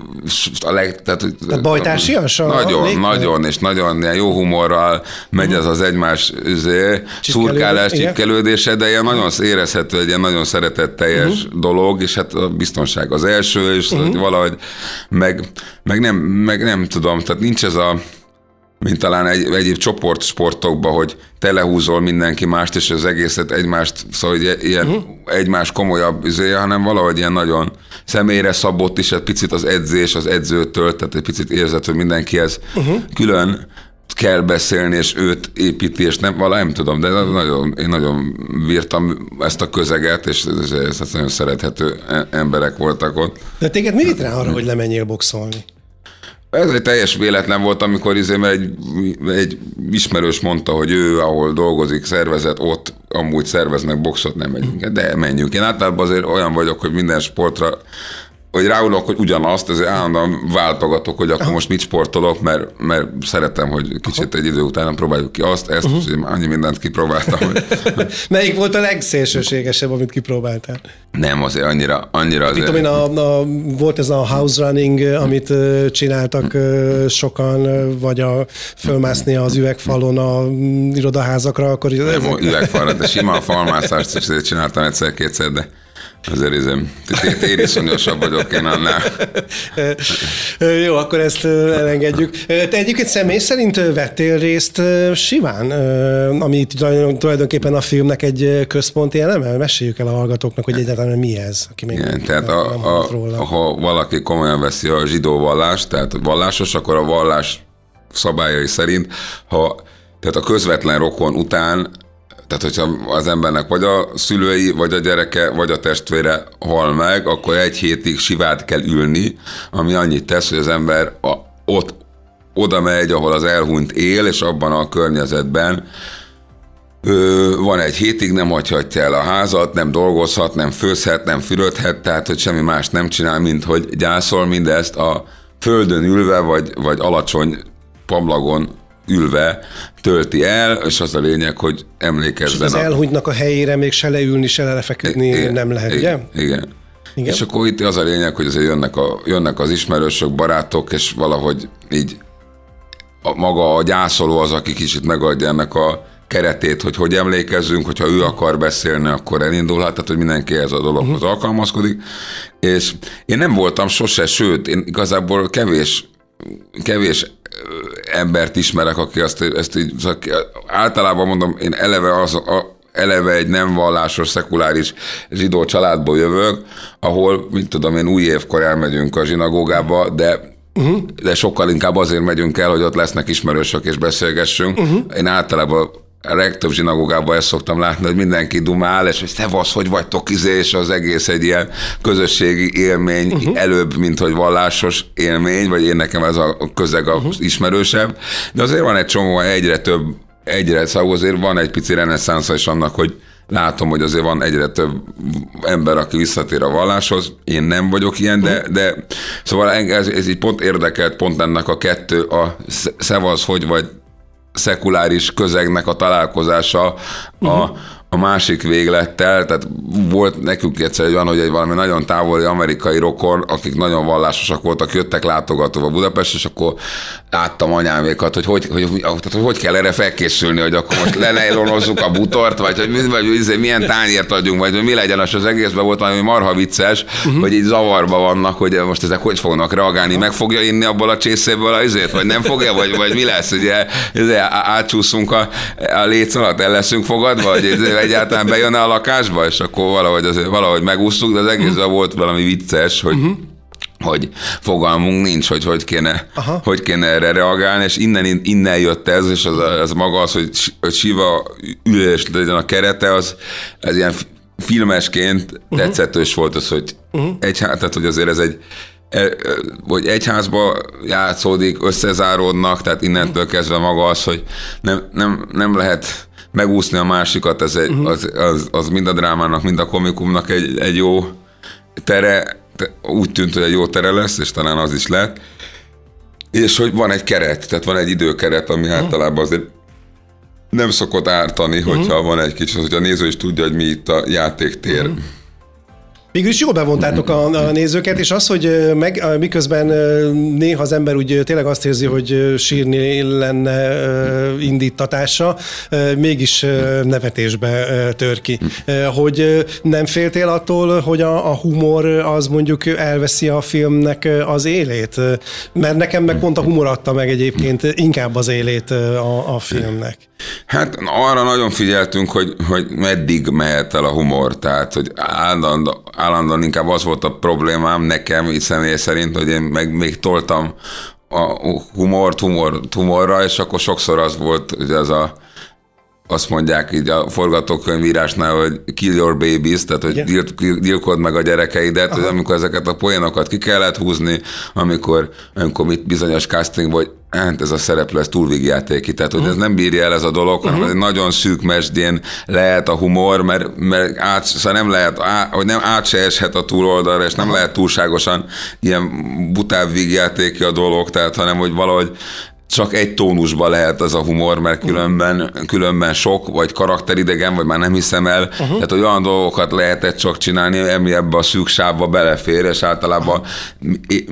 [SPEAKER 3] a leg, tehát, hogy,
[SPEAKER 2] tehát bajtársias
[SPEAKER 3] Nagyon, lég, nagyon, és nagyon ilyen jó humorral megy uh-huh. az az egymás üzé, szurkálás, csipkelődése, de ilyen nagyon érezhető, egy ilyen nagyon szeretetteljes uh-huh. dolog, és hát a biztonság az első, és uh-huh. valahogy meg, meg nem meg nem tudom, tehát nincs ez a, mint talán egy, egyéb csoportsportokban, hogy telehúzol mindenki mást, és az egészet egymást, szóval ilyen uh-huh. egymás komolyabb üzéje, hanem valahogy ilyen nagyon személyre szabott is, egy picit az edzés, az edzőtől, tehát egy picit érzed, hogy mindenkihez uh-huh. külön kell beszélni, és őt építi, és nem, vala nem tudom, de nagyon, én nagyon bírtam ezt a közeget, és ez, ez, ez nagyon szerethető e- emberek voltak ott.
[SPEAKER 2] De téged mi arra, hogy lemenjél boxolni?
[SPEAKER 3] Ez egy teljes véletlen volt, amikor izé, egy, egy ismerős mondta, hogy ő, ahol dolgozik, szervezet, ott amúgy szerveznek boxot, nem megyünk, de menjünk. Én általában azért olyan vagyok, hogy minden sportra hogy ráulok, hogy ugyanazt, ezért állandóan váltogatok, hogy akkor most mit sportolok, mert, mert szeretem, hogy kicsit Aha. egy idő után próbáljuk ki azt, ezt, uh-huh. és annyi mindent kipróbáltam. Hogy...
[SPEAKER 2] Melyik volt a legszélsőségesebb, amit kipróbáltál?
[SPEAKER 3] Nem, azért annyira, annyira azért.
[SPEAKER 2] Tudom én, a, a, volt ez a house running, amit csináltak sokan, vagy a fölmászni az üvegfalon a irodaházakra, akkor...
[SPEAKER 3] Nem, üvegfalra, de sima a falmászást is csináltam egyszer-kétszer, de Azért izém, én iszonyosabb vagyok én annál.
[SPEAKER 2] Jó, akkor ezt elengedjük. Te egyébként személy szerint vettél részt Siván, ami tulajdonképpen a filmnek egy központi eleme? Meséljük el a hallgatóknak, hogy egyáltalán mi ez, aki még
[SPEAKER 3] Igen, tehát a, a, róla. ha valaki komolyan veszi a zsidó vallást, tehát vallásos, akkor a vallás szabályai szerint, ha tehát a közvetlen rokon után tehát, hogyha az embernek vagy a szülői, vagy a gyereke, vagy a testvére hal meg, akkor egy hétig sivát kell ülni, ami annyit tesz, hogy az ember a, ott oda megy, ahol az elhunyt él, és abban a környezetben ö, van egy hétig, nem hagyhatja el a házat, nem dolgozhat, nem főzhet, nem fürödhet, tehát hogy semmi más nem csinál, mint hogy gyászol mindezt a földön ülve, vagy, vagy alacsony pamlagon ülve tölti el, és az a lényeg, hogy emlékezzen. És
[SPEAKER 2] az a... elhunytnak a helyére még se leülni, se lefeküdni igen, nem lehet,
[SPEAKER 3] igen, ugye? Igen. Igen. És akkor itt az a lényeg, hogy azért jönnek, a, jönnek az ismerősök, barátok, és valahogy így a, maga a gyászoló az, aki kicsit megadja ennek a keretét, hogy hogy emlékezzünk, hogyha ő akar beszélni, akkor elindulhat, tehát hogy mindenki ez a dologhoz uh-huh. alkalmazkodik. És én nem voltam sose, sőt, én igazából kevés kevés embert ismerek, aki azt, ezt így, általában mondom, én eleve az, a, eleve egy nem vallásos, szekuláris zsidó családból jövök, ahol, mint tudom én, új évkor elmegyünk a zsinagógába, de Uh-huh. De sokkal inkább azért megyünk el, hogy ott lesznek ismerősök és beszélgessünk. Uh-huh. Én általában a legtöbb zsinagógában ezt szoktam látni, hogy mindenki dumál, és hogy szevasz, hogy vagytok izé, és az egész egy ilyen közösségi élmény uh-huh. előbb, mint hogy vallásos élmény, vagy én nekem ez a közeg a uh-huh. ismerősebb. De azért van egy csomó, egyre több, egyre, szóval azért van egy pici reneszánsza is annak, hogy látom, hogy azért van egyre több ember, aki visszatér a valláshoz. Én nem vagyok ilyen, de, de szóval ez, ez így pont érdekelt, pont ennek a kettő, a szevasz, hogy vagy szekuláris közegnek a találkozása uh-huh. A, a másik véglettel, tehát volt nekünk egyszer egy olyan, hogy egy valami nagyon távoli amerikai rokon, akik nagyon vallásosak voltak, jöttek látogatóba Budapest, és akkor láttam anyámékat, hogy hogy, hogy, hogy, hogy, hogy kell erre felkészülni, hogy akkor most lelejlonozzuk a butort, vagy hogy, vagy, vagy izé, milyen tányért adjunk, vagy hogy mi legyen, az az egészben volt valami marha vicces, uh-huh. hogy így zavarba vannak, hogy most ezek hogy fognak reagálni, meg fogja inni abból a csészéből az izét, vagy nem fogja, vagy, vagy mi lesz, ugye, ugye átcsúszunk a, a léc alatt, el leszünk fogadva, vagy egyáltalán bejönne a lakásba, és akkor valahogy, azért, valahogy megúsztuk, de az egészben uh-huh. volt valami vicces, hogy uh-huh hogy fogalmunk nincs, hogy hogy kéne, Aha. hogy kéne erre reagálni, és innen, innen jött ez, és az, az maga az, hogy, hogy Siva ülés legyen a kerete, az ez ilyen filmesként uh-huh. tetszetős volt az, hogy uh-huh. egy, tehát hogy azért ez egy hogy egyházba játszódik, összezáródnak, tehát innentől kezdve maga az, hogy nem, nem, nem lehet megúszni a másikat, ez egy, uh-huh. az, az, az mind a drámának, mind a komikumnak egy, egy jó tere, úgy tűnt, hogy egy jó tere lesz, és talán az is lett. És hogy van egy keret, tehát van egy időkeret, ami uh-huh. általában azért nem szokott ártani, hogyha uh-huh. van egy kicsit, hogy a néző is tudja, hogy mi itt a játéktér. Uh-huh.
[SPEAKER 2] Végül is jól bevontátok a, a nézőket, és az, hogy meg, miközben néha az ember úgy tényleg azt érzi, hogy sírni lenne indítatása, mégis nevetésbe tör ki. Hogy nem féltél attól, hogy a, a humor az mondjuk elveszi a filmnek az élét? Mert nekem meg pont a humor adta meg egyébként inkább az élét a, a filmnek.
[SPEAKER 3] Hát arra nagyon figyeltünk, hogy, hogy meddig mehet el a humor, tehát hogy állandóan, állandóan inkább az volt a problémám nekem személy szerint, hogy én meg még toltam a humort humor, humorra, és akkor sokszor az volt, hogy ez a azt mondják így a forgatókönyvírásnál, hogy kill your babies, tehát hogy gyilkod, gyilkod meg a gyerekeidet, Aha. hogy amikor ezeket a poénokat ki kellett húzni, amikor, amikor mit bizonyos casting, vagy hát ez a szereplő, ez túl végjátéki, tehát hogy uh-huh. ez nem bírja el ez a dolog, hanem uh-huh. nagyon szűk mesdjén lehet a humor, mert, mert át, szóval nem lehet, á, hogy nem át se eshet a túloldalra, és nem uh-huh. lehet túlságosan ilyen butább végjátéki a dolog, tehát hanem hogy valahogy csak egy tónusba lehet az a humor, mert különben, különben sok, vagy karakteridegen, vagy már nem hiszem el. Uh-huh. Tehát, hogy olyan dolgokat lehetett csak csinálni, ami ebbe a szűk sávba belefér, és általában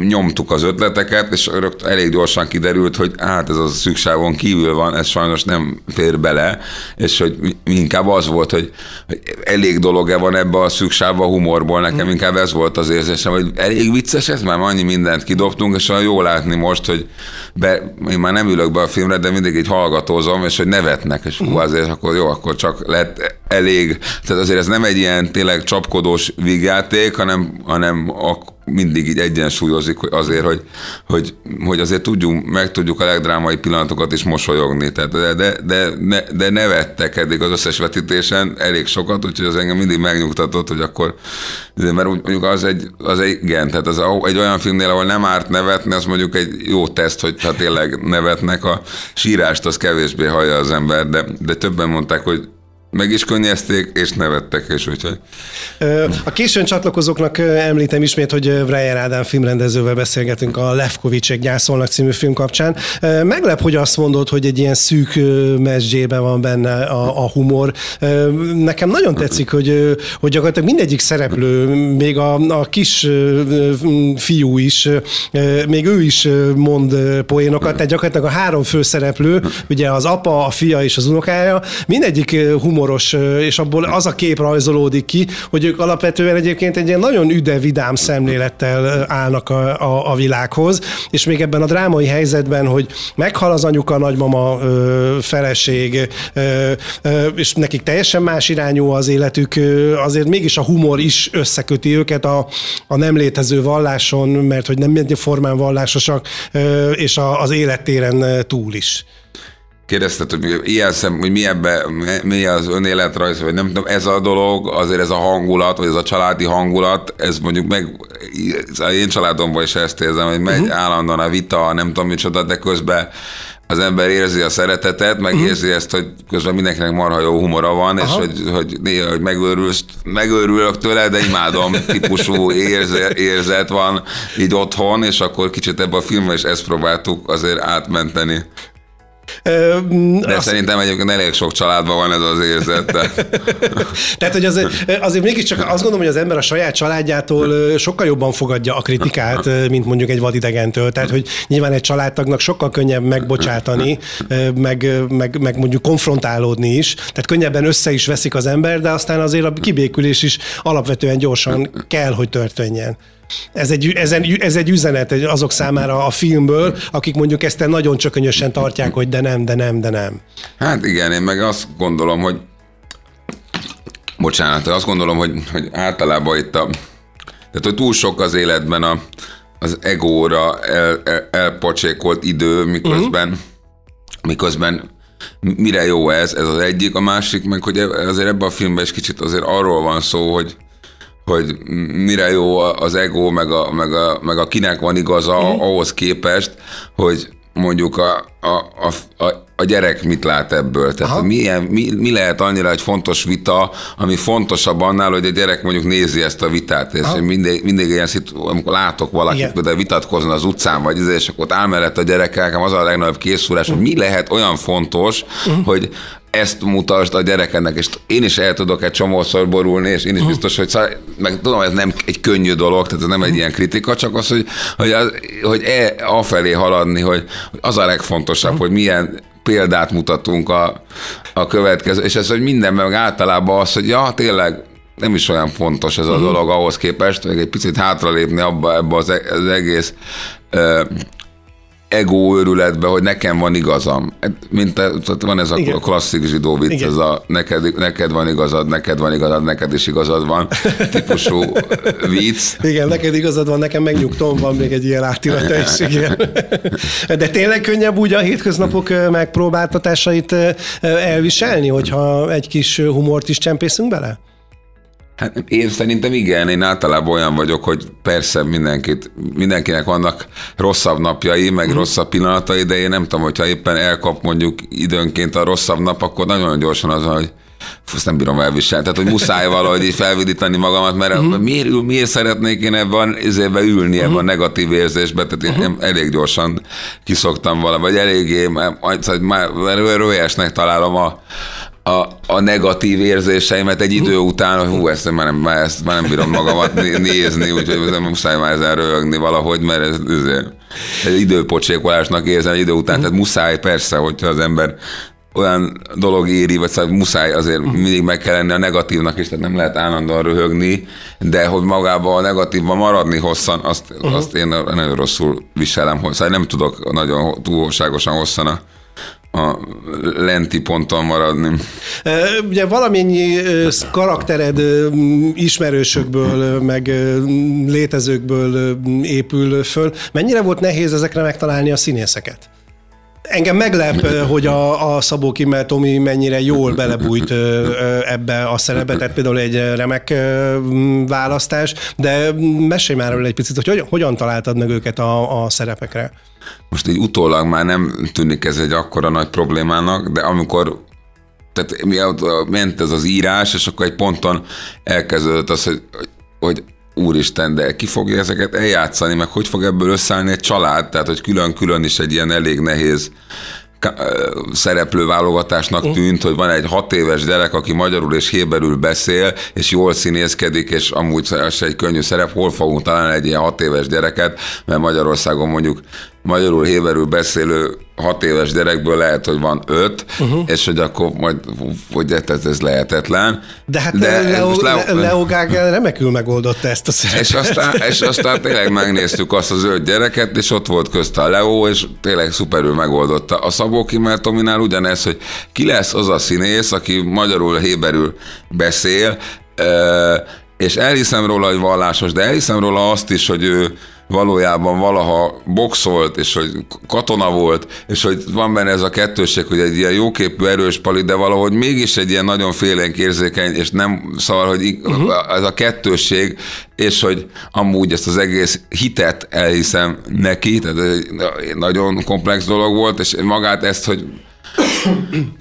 [SPEAKER 3] nyomtuk az ötleteket, és rögt, elég gyorsan kiderült, hogy hát ez a szűk sávon kívül van, ez sajnos nem fér bele, és hogy inkább az volt, hogy, hogy elég dolog-e van ebbe a szűk sávba humorból, nekem uh-huh. inkább ez volt az érzésem, hogy elég vicces ez, már annyi mindent kidobtunk, és olyan jó látni most, hogy be, én már nem ülök be a filmre, de mindig így hallgatózom, és hogy nevetnek, és hú, azért akkor jó, akkor csak lett elég. Tehát azért ez nem egy ilyen tényleg csapkodós vígjáték, hanem, hanem a, mindig így egyensúlyozik hogy azért, hogy, hogy, hogy azért tudjunk, meg tudjuk a legdrámai pillanatokat is mosolyogni. Tehát de, de, de, de nevettek eddig az összes vetítésen elég sokat, úgyhogy az engem mindig megnyugtatott, hogy akkor, mert mondjuk az egy, az egy igen, tehát az egy olyan filmnél, ahol nem árt nevetni, az mondjuk egy jó teszt, hogy ha tényleg nevetnek, a sírást az kevésbé hallja az ember, de, de többen mondták, hogy meg is könnyezték, és nevettek, és úgyhogy.
[SPEAKER 2] A későn csatlakozóknak említem ismét, hogy Breyer Ádám filmrendezővel beszélgetünk a Lefkovicsek gyászolnak című film kapcsán. Meglep, hogy azt mondod, hogy egy ilyen szűk mesdjében van benne a, a humor. Nekem nagyon tetszik, hogy, hogy gyakorlatilag mindegyik szereplő, még a, a kis fiú is, még ő is mond poénokat, tehát gyakorlatilag a három főszereplő, ugye az apa, a fia és az unokája, mindegyik humor humoros, és abból az a kép rajzolódik ki, hogy ők alapvetően egyébként egy ilyen nagyon üde, vidám szemlélettel állnak a, a, a világhoz, és még ebben a drámai helyzetben, hogy meghal az anyuka, nagymama, feleség, és nekik teljesen más irányú az életük, azért mégis a humor is összeköti őket a, a nem létező valláson, mert hogy nem formán vallásosak, és a, az élettéren túl is
[SPEAKER 3] kérdezted, hogy ilyen szem, hogy mi, ebbe, mi az önéletrajz, vagy nem tudom, ez a dolog, azért ez a hangulat, vagy ez a családi hangulat, ez mondjuk meg, az én családomban is ezt érzem, hogy megy uh-huh. állandóan a vita, nem tudom micsoda, de közben az ember érzi a szeretetet, meg uh-huh. érzi ezt, hogy közben mindenkinek marha jó humora van, Aha. és hogy, hogy néha, hogy megőrülsz, megőrülök tőle, de imádom típusú érze, érzet van így otthon, és akkor kicsit ebben a filmben is ezt próbáltuk azért átmenteni. De azt... szerintem egyébként elég sok családban van ez az érzet.
[SPEAKER 2] Tehát, hogy azért, azért mégiscsak azt gondolom, hogy az ember a saját családjától sokkal jobban fogadja a kritikát, mint mondjuk egy vadidegentől. Tehát, hogy nyilván egy családtagnak sokkal könnyebb megbocsátani, meg, meg, meg mondjuk konfrontálódni is. Tehát könnyebben össze is veszik az ember, de aztán azért a kibékülés is alapvetően gyorsan kell, hogy történjen. Ez egy, ez, egy, ez egy üzenet azok számára a filmből, akik mondjuk ezt nagyon csökönyösen tartják, hogy de nem, de nem, de nem.
[SPEAKER 3] Hát igen, én meg azt gondolom, hogy bocsánat, azt gondolom, hogy, hogy általában itt a tehát, hogy túl sok az életben a, az egóra el, el, elpocsékolt idő, miközben, uh-huh. miközben mire jó ez, ez az egyik, a másik, meg hogy azért ebben a filmben is kicsit azért arról van szó, hogy, hogy mire jó az ego, meg a, meg a, meg a kinek van igaza mm. ahhoz képest, hogy mondjuk a, a, a, a gyerek mit lát ebből. Tehát milyen, mi, mi lehet annyira egy fontos vita, ami fontosabb annál, hogy a gyerek mondjuk nézi ezt a vitát. És mindig, mindig ilyen szitu, amikor látok valakit de vitatkozni az utcán, vagy ez, és akkor ott áll a gyerekek, az a legnagyobb készülés, hogy mi lehet olyan fontos, uh-huh. hogy ezt mutasd a gyerekednek, és én is el tudok egy csomószor borulni, és én is biztos, hogy szá- meg tudom, ez nem egy könnyű dolog, tehát ez nem egy ilyen kritika, csak az, hogy, hogy, az, hogy e, afelé haladni, hogy az a legfontosabb, hogy milyen példát mutatunk a, a következő, és ez, hogy minden meg általában az, hogy ja, tényleg nem is olyan fontos ez a dolog ahhoz képest, még egy picit hátralépni abba, ebbe az, e-, az egész ego őrületbe, hogy nekem van igazam. Mint van ez a Igen. klasszik zsidó vicc, Igen. ez a neked, neked van igazad, neked van igazad, neked is igazad van típusú vicc.
[SPEAKER 2] Igen, neked igazad van, nekem megnyugtom van még egy ilyen átillata is. Igen. De tényleg könnyebb úgy a hétköznapok megpróbáltatásait elviselni, hogyha egy kis humort is csempészünk bele?
[SPEAKER 3] Hát én szerintem igen, én általában olyan vagyok, hogy persze mindenkit, mindenkinek vannak rosszabb napjai, meg mm. rosszabb pillanatai, de én nem tudom, hogyha éppen elkap mondjuk időnként a rosszabb nap, akkor nagyon gyorsan az, hogy ezt nem bírom elviselni. Tehát, hogy muszáj valahogy így felvidítani magamat, mert uh-huh. miért, miért szeretnék én ebben, ezért ülni uh-huh. ebben a negatív érzésbe, tehát én uh-huh. elég gyorsan kiszoktam vala, vagy eléggé, majd már rölyesnek találom a, a, a negatív érzéseimet egy idő után, hogy hú, ezt már nem, már ezt már nem bírom magamat nézni, úgyhogy nem muszáj már ezen röhögni valahogy, mert ez, ez egy időpocsékolásnak érzem egy idő után, tehát muszáj persze, hogyha az ember olyan dolog éri, vagy szóval muszáj azért mindig meg kell lenni a negatívnak is, tehát nem lehet állandóan röhögni, de hogy magában a negatívban maradni hosszan, azt, uh-huh. azt én nagyon rosszul viselem, hogy szóval nem tudok nagyon túlságosan hosszan a a lenti ponton maradni.
[SPEAKER 2] Ugye valamennyi karaktered ismerősökből, meg létezőkből épül föl. Mennyire volt nehéz ezekre megtalálni a színészeket? Engem meglep, hogy a, a Szabó Kimmel Tomi mennyire jól belebújt ebbe a szerepbe, tehát például egy remek választás, de mesélj már egy picit, hogy hogyan, hogyan találtad meg őket a, a szerepekre?
[SPEAKER 3] Most így utólag már nem tűnik ez egy akkora nagy problémának, de amikor tehát ment ez az írás, és akkor egy ponton elkezdődött az, hogy, hogy úristen, de ki fogja ezeket eljátszani, meg hogy fog ebből összeállni egy család, tehát hogy külön-külön is egy ilyen elég nehéz szereplő válogatásnak tűnt, hogy van egy hat éves gyerek, aki magyarul és héberül beszél, és jól színészkedik, és amúgy ez egy könnyű szerep, hol fogunk találni egy ilyen hat éves gyereket, mert Magyarországon mondjuk magyarul, héberül beszélő hat éves gyerekből lehet, hogy van öt, uh-huh. és hogy akkor majd, hogy ez, ez lehetetlen.
[SPEAKER 2] De hát De Leo, Leo, Leo Gágel remekül megoldotta ezt a szerepet.
[SPEAKER 3] És aztán, és aztán tényleg megnéztük azt az öt gyereket, és ott volt közt a Leo, és tényleg szuperül megoldotta. A Szabó Kimmel Tominál ugyanez, hogy ki lesz az a színész, aki magyarul, héberül beszél, és elhiszem róla, hogy vallásos, de elhiszem róla azt is, hogy ő valójában valaha boxolt, és hogy katona volt, és hogy van benne ez a kettőség, hogy egy ilyen jóképű, erős pali, de valahogy mégis egy ilyen nagyon félénk érzékeny, és nem szóval, hogy uh-huh. ez a kettőség, és hogy amúgy ezt az egész hitet elhiszem neki, tehát egy nagyon komplex dolog volt, és magát ezt, hogy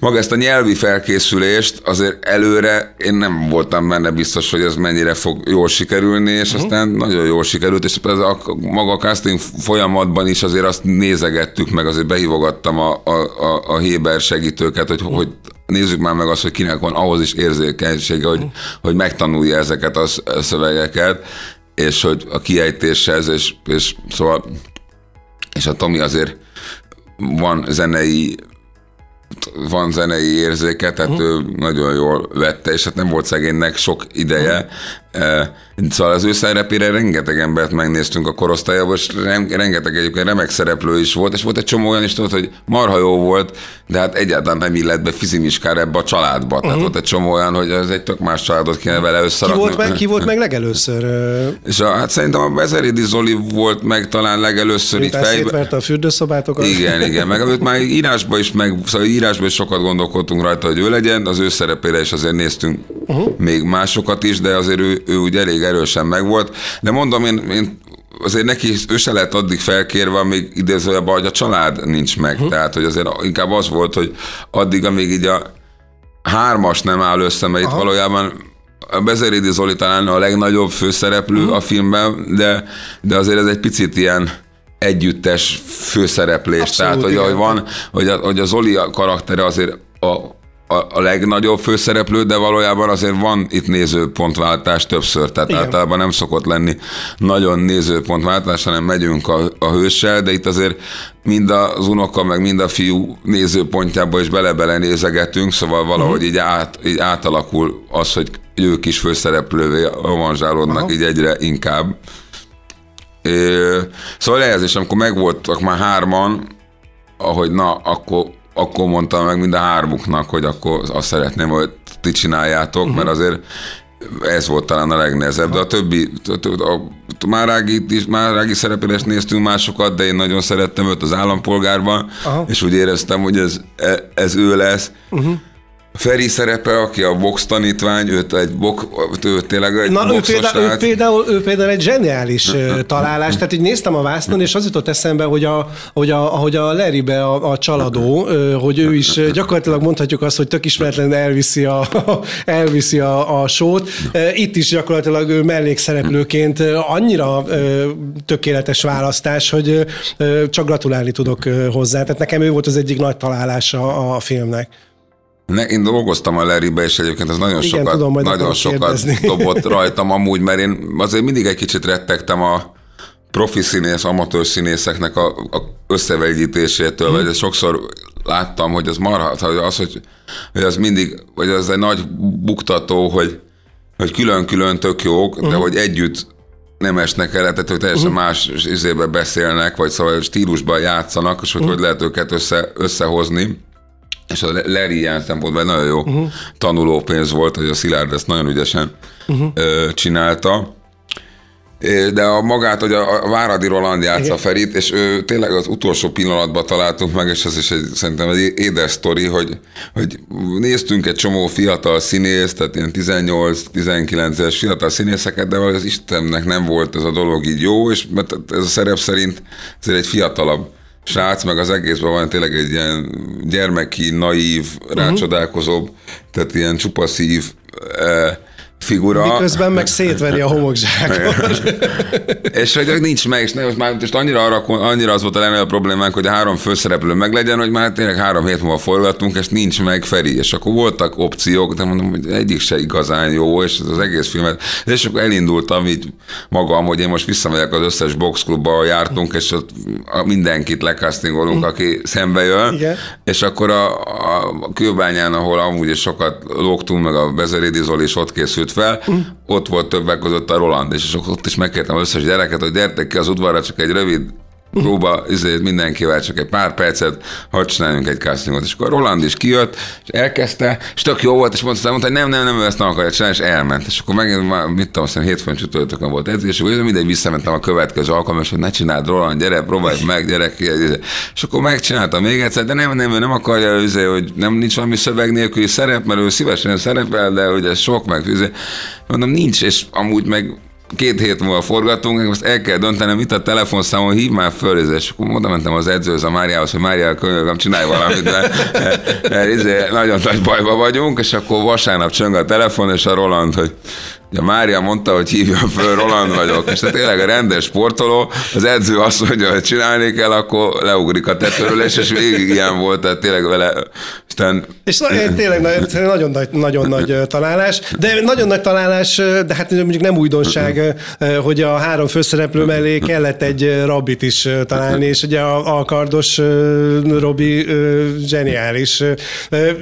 [SPEAKER 3] maga ezt a nyelvi felkészülést azért előre én nem voltam benne biztos, hogy ez mennyire fog jól sikerülni, és uh-huh. aztán nagyon jól sikerült, és ez a, maga a casting folyamatban is azért azt nézegettük meg, azért behívogattam a, a, a, a Héber segítőket, hogy, uh-huh. hogy nézzük már meg azt, hogy kinek van ahhoz is érzékenysége, hogy, uh-huh. hogy megtanulja ezeket a szövegeket, és hogy a kiejtéshez, és, és szóval és a Tomi azért van zenei van zenei érzéke, tehát uh-huh. ő nagyon jól vette, és hát nem volt szegénynek sok ideje, uh-huh. Szóval az ő szerepére rengeteg embert megnéztünk a korosztályában, és rengeteg egyébként remek szereplő is volt, és volt egy csomó olyan is, tudod, hogy marha jó volt, de hát egyáltalán nem illett be fizimiskára ebbe a családba. Uh-huh. Tehát volt egy csomó olyan, hogy ez egy tök más családot kéne vele összerakni.
[SPEAKER 2] Ki volt meg, ki volt meg legelőször?
[SPEAKER 3] És a, hát szerintem a Bezeridi Zoli volt meg talán legelőször
[SPEAKER 2] Mint így fejbe. a fürdőszobátokat.
[SPEAKER 3] Igen, igen, meg őt már írásban is, meg szóval írásban is sokat gondolkodtunk rajta, hogy ő legyen, az ő szerepére is azért néztünk uh-huh. még másokat is, de azért ő, ő úgy elég erősen megvolt, de mondom, én, én azért neki ő se lett addig felkérve, amíg idézőjebb, hogy a család nincs meg. Uh-huh. Tehát, hogy azért inkább az volt, hogy addig, amíg így a hármas nem áll össze, mert Aha. itt valójában a Bezerédi Zoli talán a legnagyobb főszereplő uh-huh. a filmben, de, de azért ez egy picit ilyen együttes főszereplés. Abszolút, Tehát, hogy, hogy van, hogy a, hogy a Zoli karaktere azért a, a, a legnagyobb főszereplő, de valójában azért van itt nézőpontváltás többször, tehát Igen. általában nem szokott lenni nagyon nézőpontváltás, hanem megyünk a, a hőssel, de itt azért mind az unoka, meg mind a fiú nézőpontjába is bele-bele nézegetünk, szóval valahogy uh-huh. így, át, így átalakul az, hogy ők is főszereplővé avanzsálódnak uh-huh. így egyre inkább. É, szóval ehhez is, amikor megvoltak már hárman, ahogy na, akkor akkor mondtam meg mind a hármuknak, hogy akkor azt szeretném, hogy ti csináljátok, uh-huh. mert azért ez volt talán a legnehezebb, de a többi, a Márági, Márági szerepére néztünk másokat, de én nagyon szerettem őt az állampolgárban, Aha. és úgy éreztem, hogy ez, ez ő lesz. Uh-huh. Feri szerepe, aki a box tanítvány, őt egy bok, ő tényleg egy
[SPEAKER 2] Na, ő például, ő, például, ő például egy zseniális találás, tehát így néztem a vásznon, és az jutott eszembe, hogy a, hogy a, ahogy a Larrybe a, a csaladó, hogy ő is gyakorlatilag mondhatjuk azt, hogy tök ismeretlen elviszi a, elviszi a, a sót. Itt is gyakorlatilag ő mellékszereplőként annyira tökéletes választás, hogy csak gratulálni tudok hozzá. Tehát nekem ő volt az egyik nagy találása a filmnek.
[SPEAKER 3] Ne, én dolgoztam a Larrybe, és egyébként ez nagyon
[SPEAKER 2] Igen,
[SPEAKER 3] sokat,
[SPEAKER 2] tudom,
[SPEAKER 3] nagyon sokat
[SPEAKER 2] kérdezni.
[SPEAKER 3] dobott rajtam amúgy, mert én azért mindig egy kicsit rettegtem a profi színész, amatőr színészeknek a, a összevegyítésétől,
[SPEAKER 2] Mhm.
[SPEAKER 3] vagy sokszor láttam, hogy az marhat, hogy az, hogy, hogy az mindig, vagy az egy nagy buktató, hogy, hogy külön-külön tök jók, de hogy együtt nem esnek el, tehát hogy teljesen uh-huh. más izébe beszélnek, vagy szóval stílusban játszanak, és hogy uh-huh. hogy lehet őket össze, összehozni. És a Larry ilyen szempontból egy nagyon jó uh-huh. tanulópénz volt, hogy a Szilárd ezt nagyon ügyesen uh-huh. ö, csinálta. De a magát, hogy a Váradi Roland játsza Ferit, és ő tényleg az utolsó pillanatban találtunk meg, és ez is egy, szerintem egy édes sztori, hogy, hogy néztünk egy csomó fiatal színész, tehát ilyen 18-19-es fiatal színészeket, de az Istennek nem volt ez a dolog így jó, és mert ez a szerep szerint ezért egy fiatalabb srác, meg az egészben van tényleg egy ilyen gyermeki, naív, rácsodálkozóbb, tehát ilyen csupaszív eh, figura.
[SPEAKER 2] Miközben meg szétveri a homokzsákot.
[SPEAKER 3] És hogy nincs meg, és nem, most már most annyira, arra, annyira az volt a legnagyobb problémánk, hogy a három főszereplő meglegyen, hogy már tényleg három hét múlva forgattunk, és nincs meg Feri. És akkor voltak opciók, de mondom, hogy egyik se igazán jó, és az egész filmet. És akkor elindultam így magam, hogy én most visszamegyek az összes boxklubba, ahol jártunk, és ott mindenkit lekasztingolunk, aki szembe jön.
[SPEAKER 2] Igen.
[SPEAKER 3] És akkor a, a kőbányán, ahol amúgy sokat lógtunk, meg a Bezerédi Zoli is ott készült fel, ott volt többek között a Roland, és akkor ott is megkértem összes gyereket, hogy gyertek ki az udvarra, csak egy rövid próba, ezért mindenkivel csak egy pár percet, hadd csináljunk egy castingot. És akkor Roland is kijött, és elkezdte, és tök jó volt, és mondta, mondta hogy nem, nem, nem, ő ezt nem akarja csinálni, és elment. És akkor megint, mit tudom, aztán hétfőn csütörtökön volt edzés, és akkor mindegy visszamentem a következő alkalommal, és hogy ne csináld Roland, gyere, próbálj meg, gyere ki. És akkor megcsináltam még egyszer, de nem, nem, ő nem akarja, üzé, hogy nem nincs valami szöveg nélküli szerep, mert ő szívesen szerepel, de ez sok, meg üzé. Mondom, nincs, és amúgy meg két hét múlva forgatunk, most el kell döntenem, mit a telefonszámon, hív már föl, és akkor oda mentem az edzőhöz, a Máriához, hogy Mária, könyörgöm, csinálj valamit, mert, mert, mert izé, nagyon nagy bajba vagyunk, és akkor vasárnap csöng a telefon, és a Roland, hogy Ja, Mária mondta, hogy hívjam föl, Roland vagyok, és tehát tényleg a rendes sportoló, az edző azt mondja, hogy csinálni kell, akkor leugrik a tetőről, és, és végig ilyen volt, tehát tényleg vele, aztán
[SPEAKER 2] És na, tényleg nagy- nagyon nagy, nagyon nagy találás, de nagyon nagy találás, de hát mondjuk nem újdonság, hogy a három főszereplő mellé kellett egy Robit is találni, és ugye a, a kardos Robi zseniális.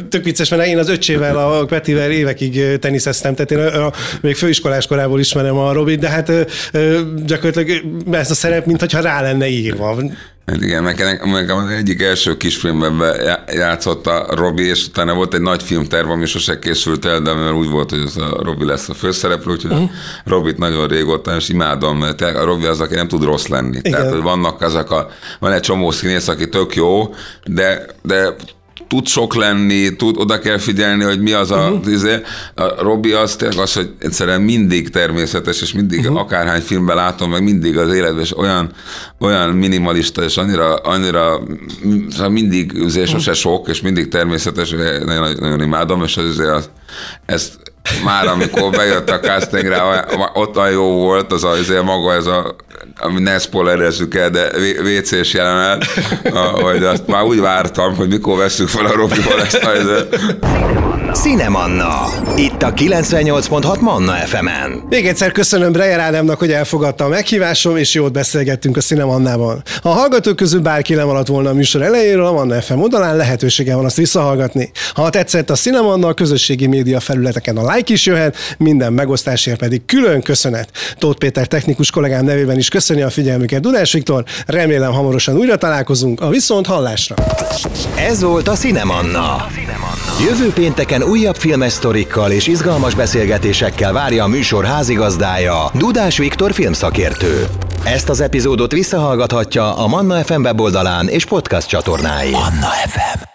[SPEAKER 2] Tök vicces, mert én az öcsével, a Petivel évekig teniszeztem, tehát én a, a, még főiskolás korából ismerem a Robit, de hát gyakorlatilag ez a szerep, mintha rá lenne írva.
[SPEAKER 3] Hát igen, meg, meg az egyik első kisfilmben já- játszott a Robi, és utána volt egy nagy filmterv, ami sose készült el, de mert úgy volt, hogy ez a Robi lesz a főszereplő, úgyhogy uh-huh. Robit nagyon régóta, és imádom, mert a Robi az, aki nem tud rossz lenni. Igen. Tehát, hogy vannak azok a, van egy csomó színész, aki tök jó, de, de tud sok lenni, tud, oda kell figyelni, hogy mi az a, uh-huh. izé, a Robi az tényleg az, hogy egyszerűen mindig természetes, és mindig uh-huh. akárhány filmben látom, meg mindig az életben, és olyan, olyan minimalista, és annyira, annyira szóval mindig izé, sose sok, és mindig természetes, nagyon, nagyon imádom, és az, izé, az, ezt már amikor bejött a castingre, olyan- ott olyan jó volt, az a, azért maga ez a, ne spoilerezzük el, de WC-s jelenet, a- hogy azt már úgy vártam, hogy mikor veszük fel a Robival ezt a, izé-
[SPEAKER 1] Cinemanna. Itt a 98.6 Manna FM-en.
[SPEAKER 2] Még egyszer köszönöm Breyer Ádámnak, hogy elfogadta a meghívásom, és jót beszélgettünk a Cinemannában. Ha a hallgatók közül bárki nem alatt volna a műsor elejéről, a Manna FM oldalán lehetősége van azt visszahallgatni. Ha tetszett a Cinemanna, a közösségi média felületeken a like is jöhet, minden megosztásért pedig külön köszönet. Tóth Péter technikus kollégám nevében is köszöni a figyelmüket Dudás Viktor, remélem hamarosan újra találkozunk a viszont hallásra.
[SPEAKER 1] Ez volt a Cinemanna. Jövő pénteken újabb filmes sztorikkal és izgalmas beszélgetésekkel várja a műsor házigazdája, Dudás Viktor filmszakértő. Ezt az epizódot visszahallgathatja a Manna FM weboldalán és podcast csatornáin. Manna FM.